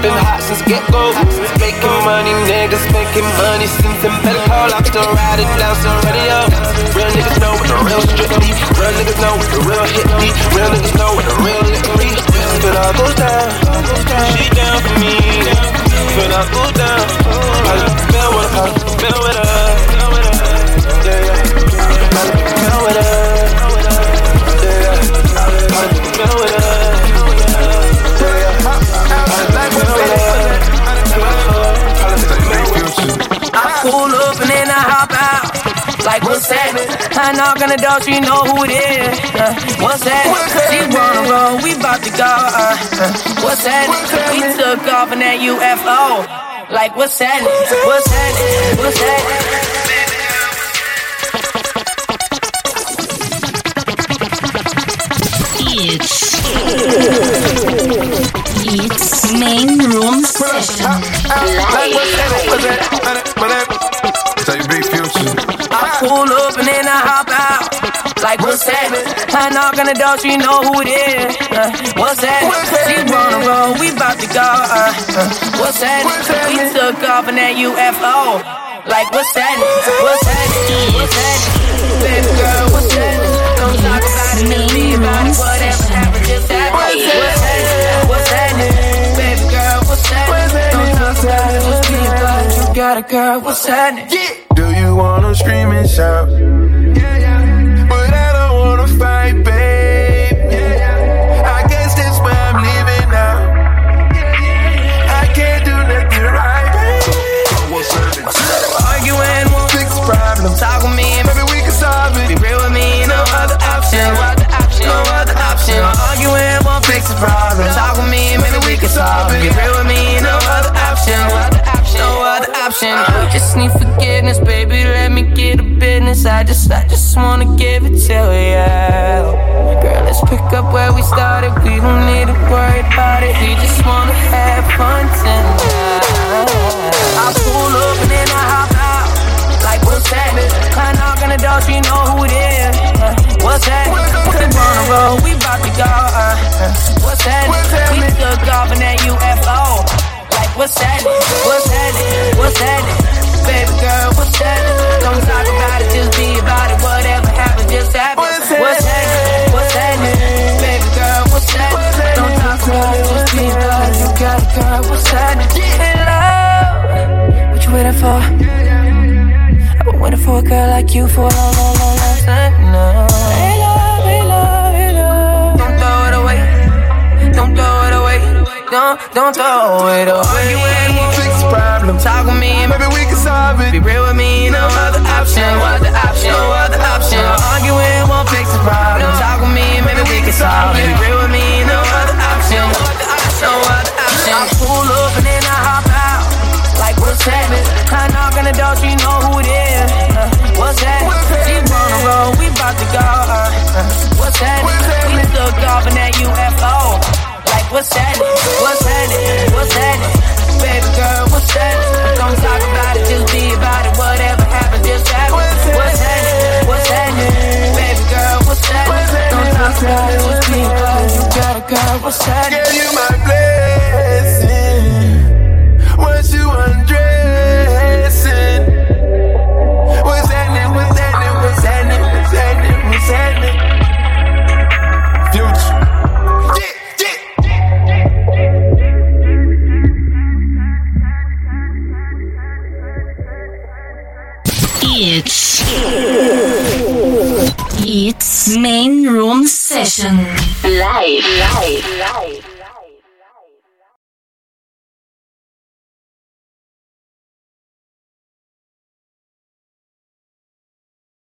Been hot since get go. Making money, niggas making money since the call. I'm still riding down some radio. Niggas know what the real strip be. Real niggas know what the real hit be. Real niggas know what the real lick be. But I goes down. She down for me. When I go down, I feel with her. Feel with her. Yeah, yeah. I feel with her. like what's happening? I knock on the door, she know who it is. Uh, what's happening? She wanna roll, we bout to go. Uh, uh, what's happening? We took off in that UFO. Like what's happening? What's happening? What's happening? It's it's main room session. Live. Take big future. I pull up and then I hop out. Like what's happening? I knock on the door, she know who it is. Uh, what's happening? She wanna roll, we bout to go. Uh, uh, what's happening? We took off in that UFO. Like what's happening? What's happening? What's happening? Baby girl, what's happening? Don't talk about it, just be about it. Whatever happens, just happen. What's happening? What's happening? Baby girl, what's happening? Don't talk about it, just be about it. You got a girl, what's happening? Do you wanna scream and shout? But I don't wanna fight, babe. I guess that's why I'm leaving now. I can't do nothing right, babe. Arguing won't fix problems. Talk with me, maybe we can solve it. Be real with me, no other option. No other option. No other option. Arguing won't fix the problem. Talk with me, maybe we can solve it. Be real with me, option. I just need forgiveness, baby. Let me get a business. I just, I just wanna give it to you. Girl, let's pick up where we started. We don't need to worry about it. We just wanna have fun tonight. I pull up and then I hop out. Like what's happening? I knock on the door, she know who it is. Uh, what's happening? We wanna roll, we bout to go. Uh, uh, what's happening? We took off in that UFO. Like what's happening? What's happening? What's happening? Baby girl, what's happening? Don't talk about it, just be about it. Whatever happens, just happen. What's happening? What's happening? Baby girl, what's happening? Don't talk about it, just be about it. You got a girl, what's happening? Hey love, what you waiting for? I've been waiting for a girl like you for a long, long, long, long time now. Hey love, hey love, hey love. Don't throw it away. Don't throw it away. Don't, don't throw it away. You ain't won't fix the problem. Talk with me, maybe we can solve it. Be real with me, no other option. No other option. No other option. No Arguing won't fix the problem. Talk with me, maybe we can solve it. Be real with me, no other option. No other option. no other option. I pull up and then I hop out. Like what's happening? I knock on the door, she know who it is. Uh, what's happening? She wanna roll, we bout to go. Uh, uh, what's happening? We took off in that UFO. Like what's happening? What's happening? What's happening? Baby girl, what's happening? Don't talk about it, just be about it. Whatever happens, just happen. What's happening? What's happening? Baby girl, what's happening? Don't talk about it, just be about it. You got a girl, what's happening? Girl, you my blessing. Once you undressing. What's happening? What's happening? What's happening? What's happening? What's happening? It's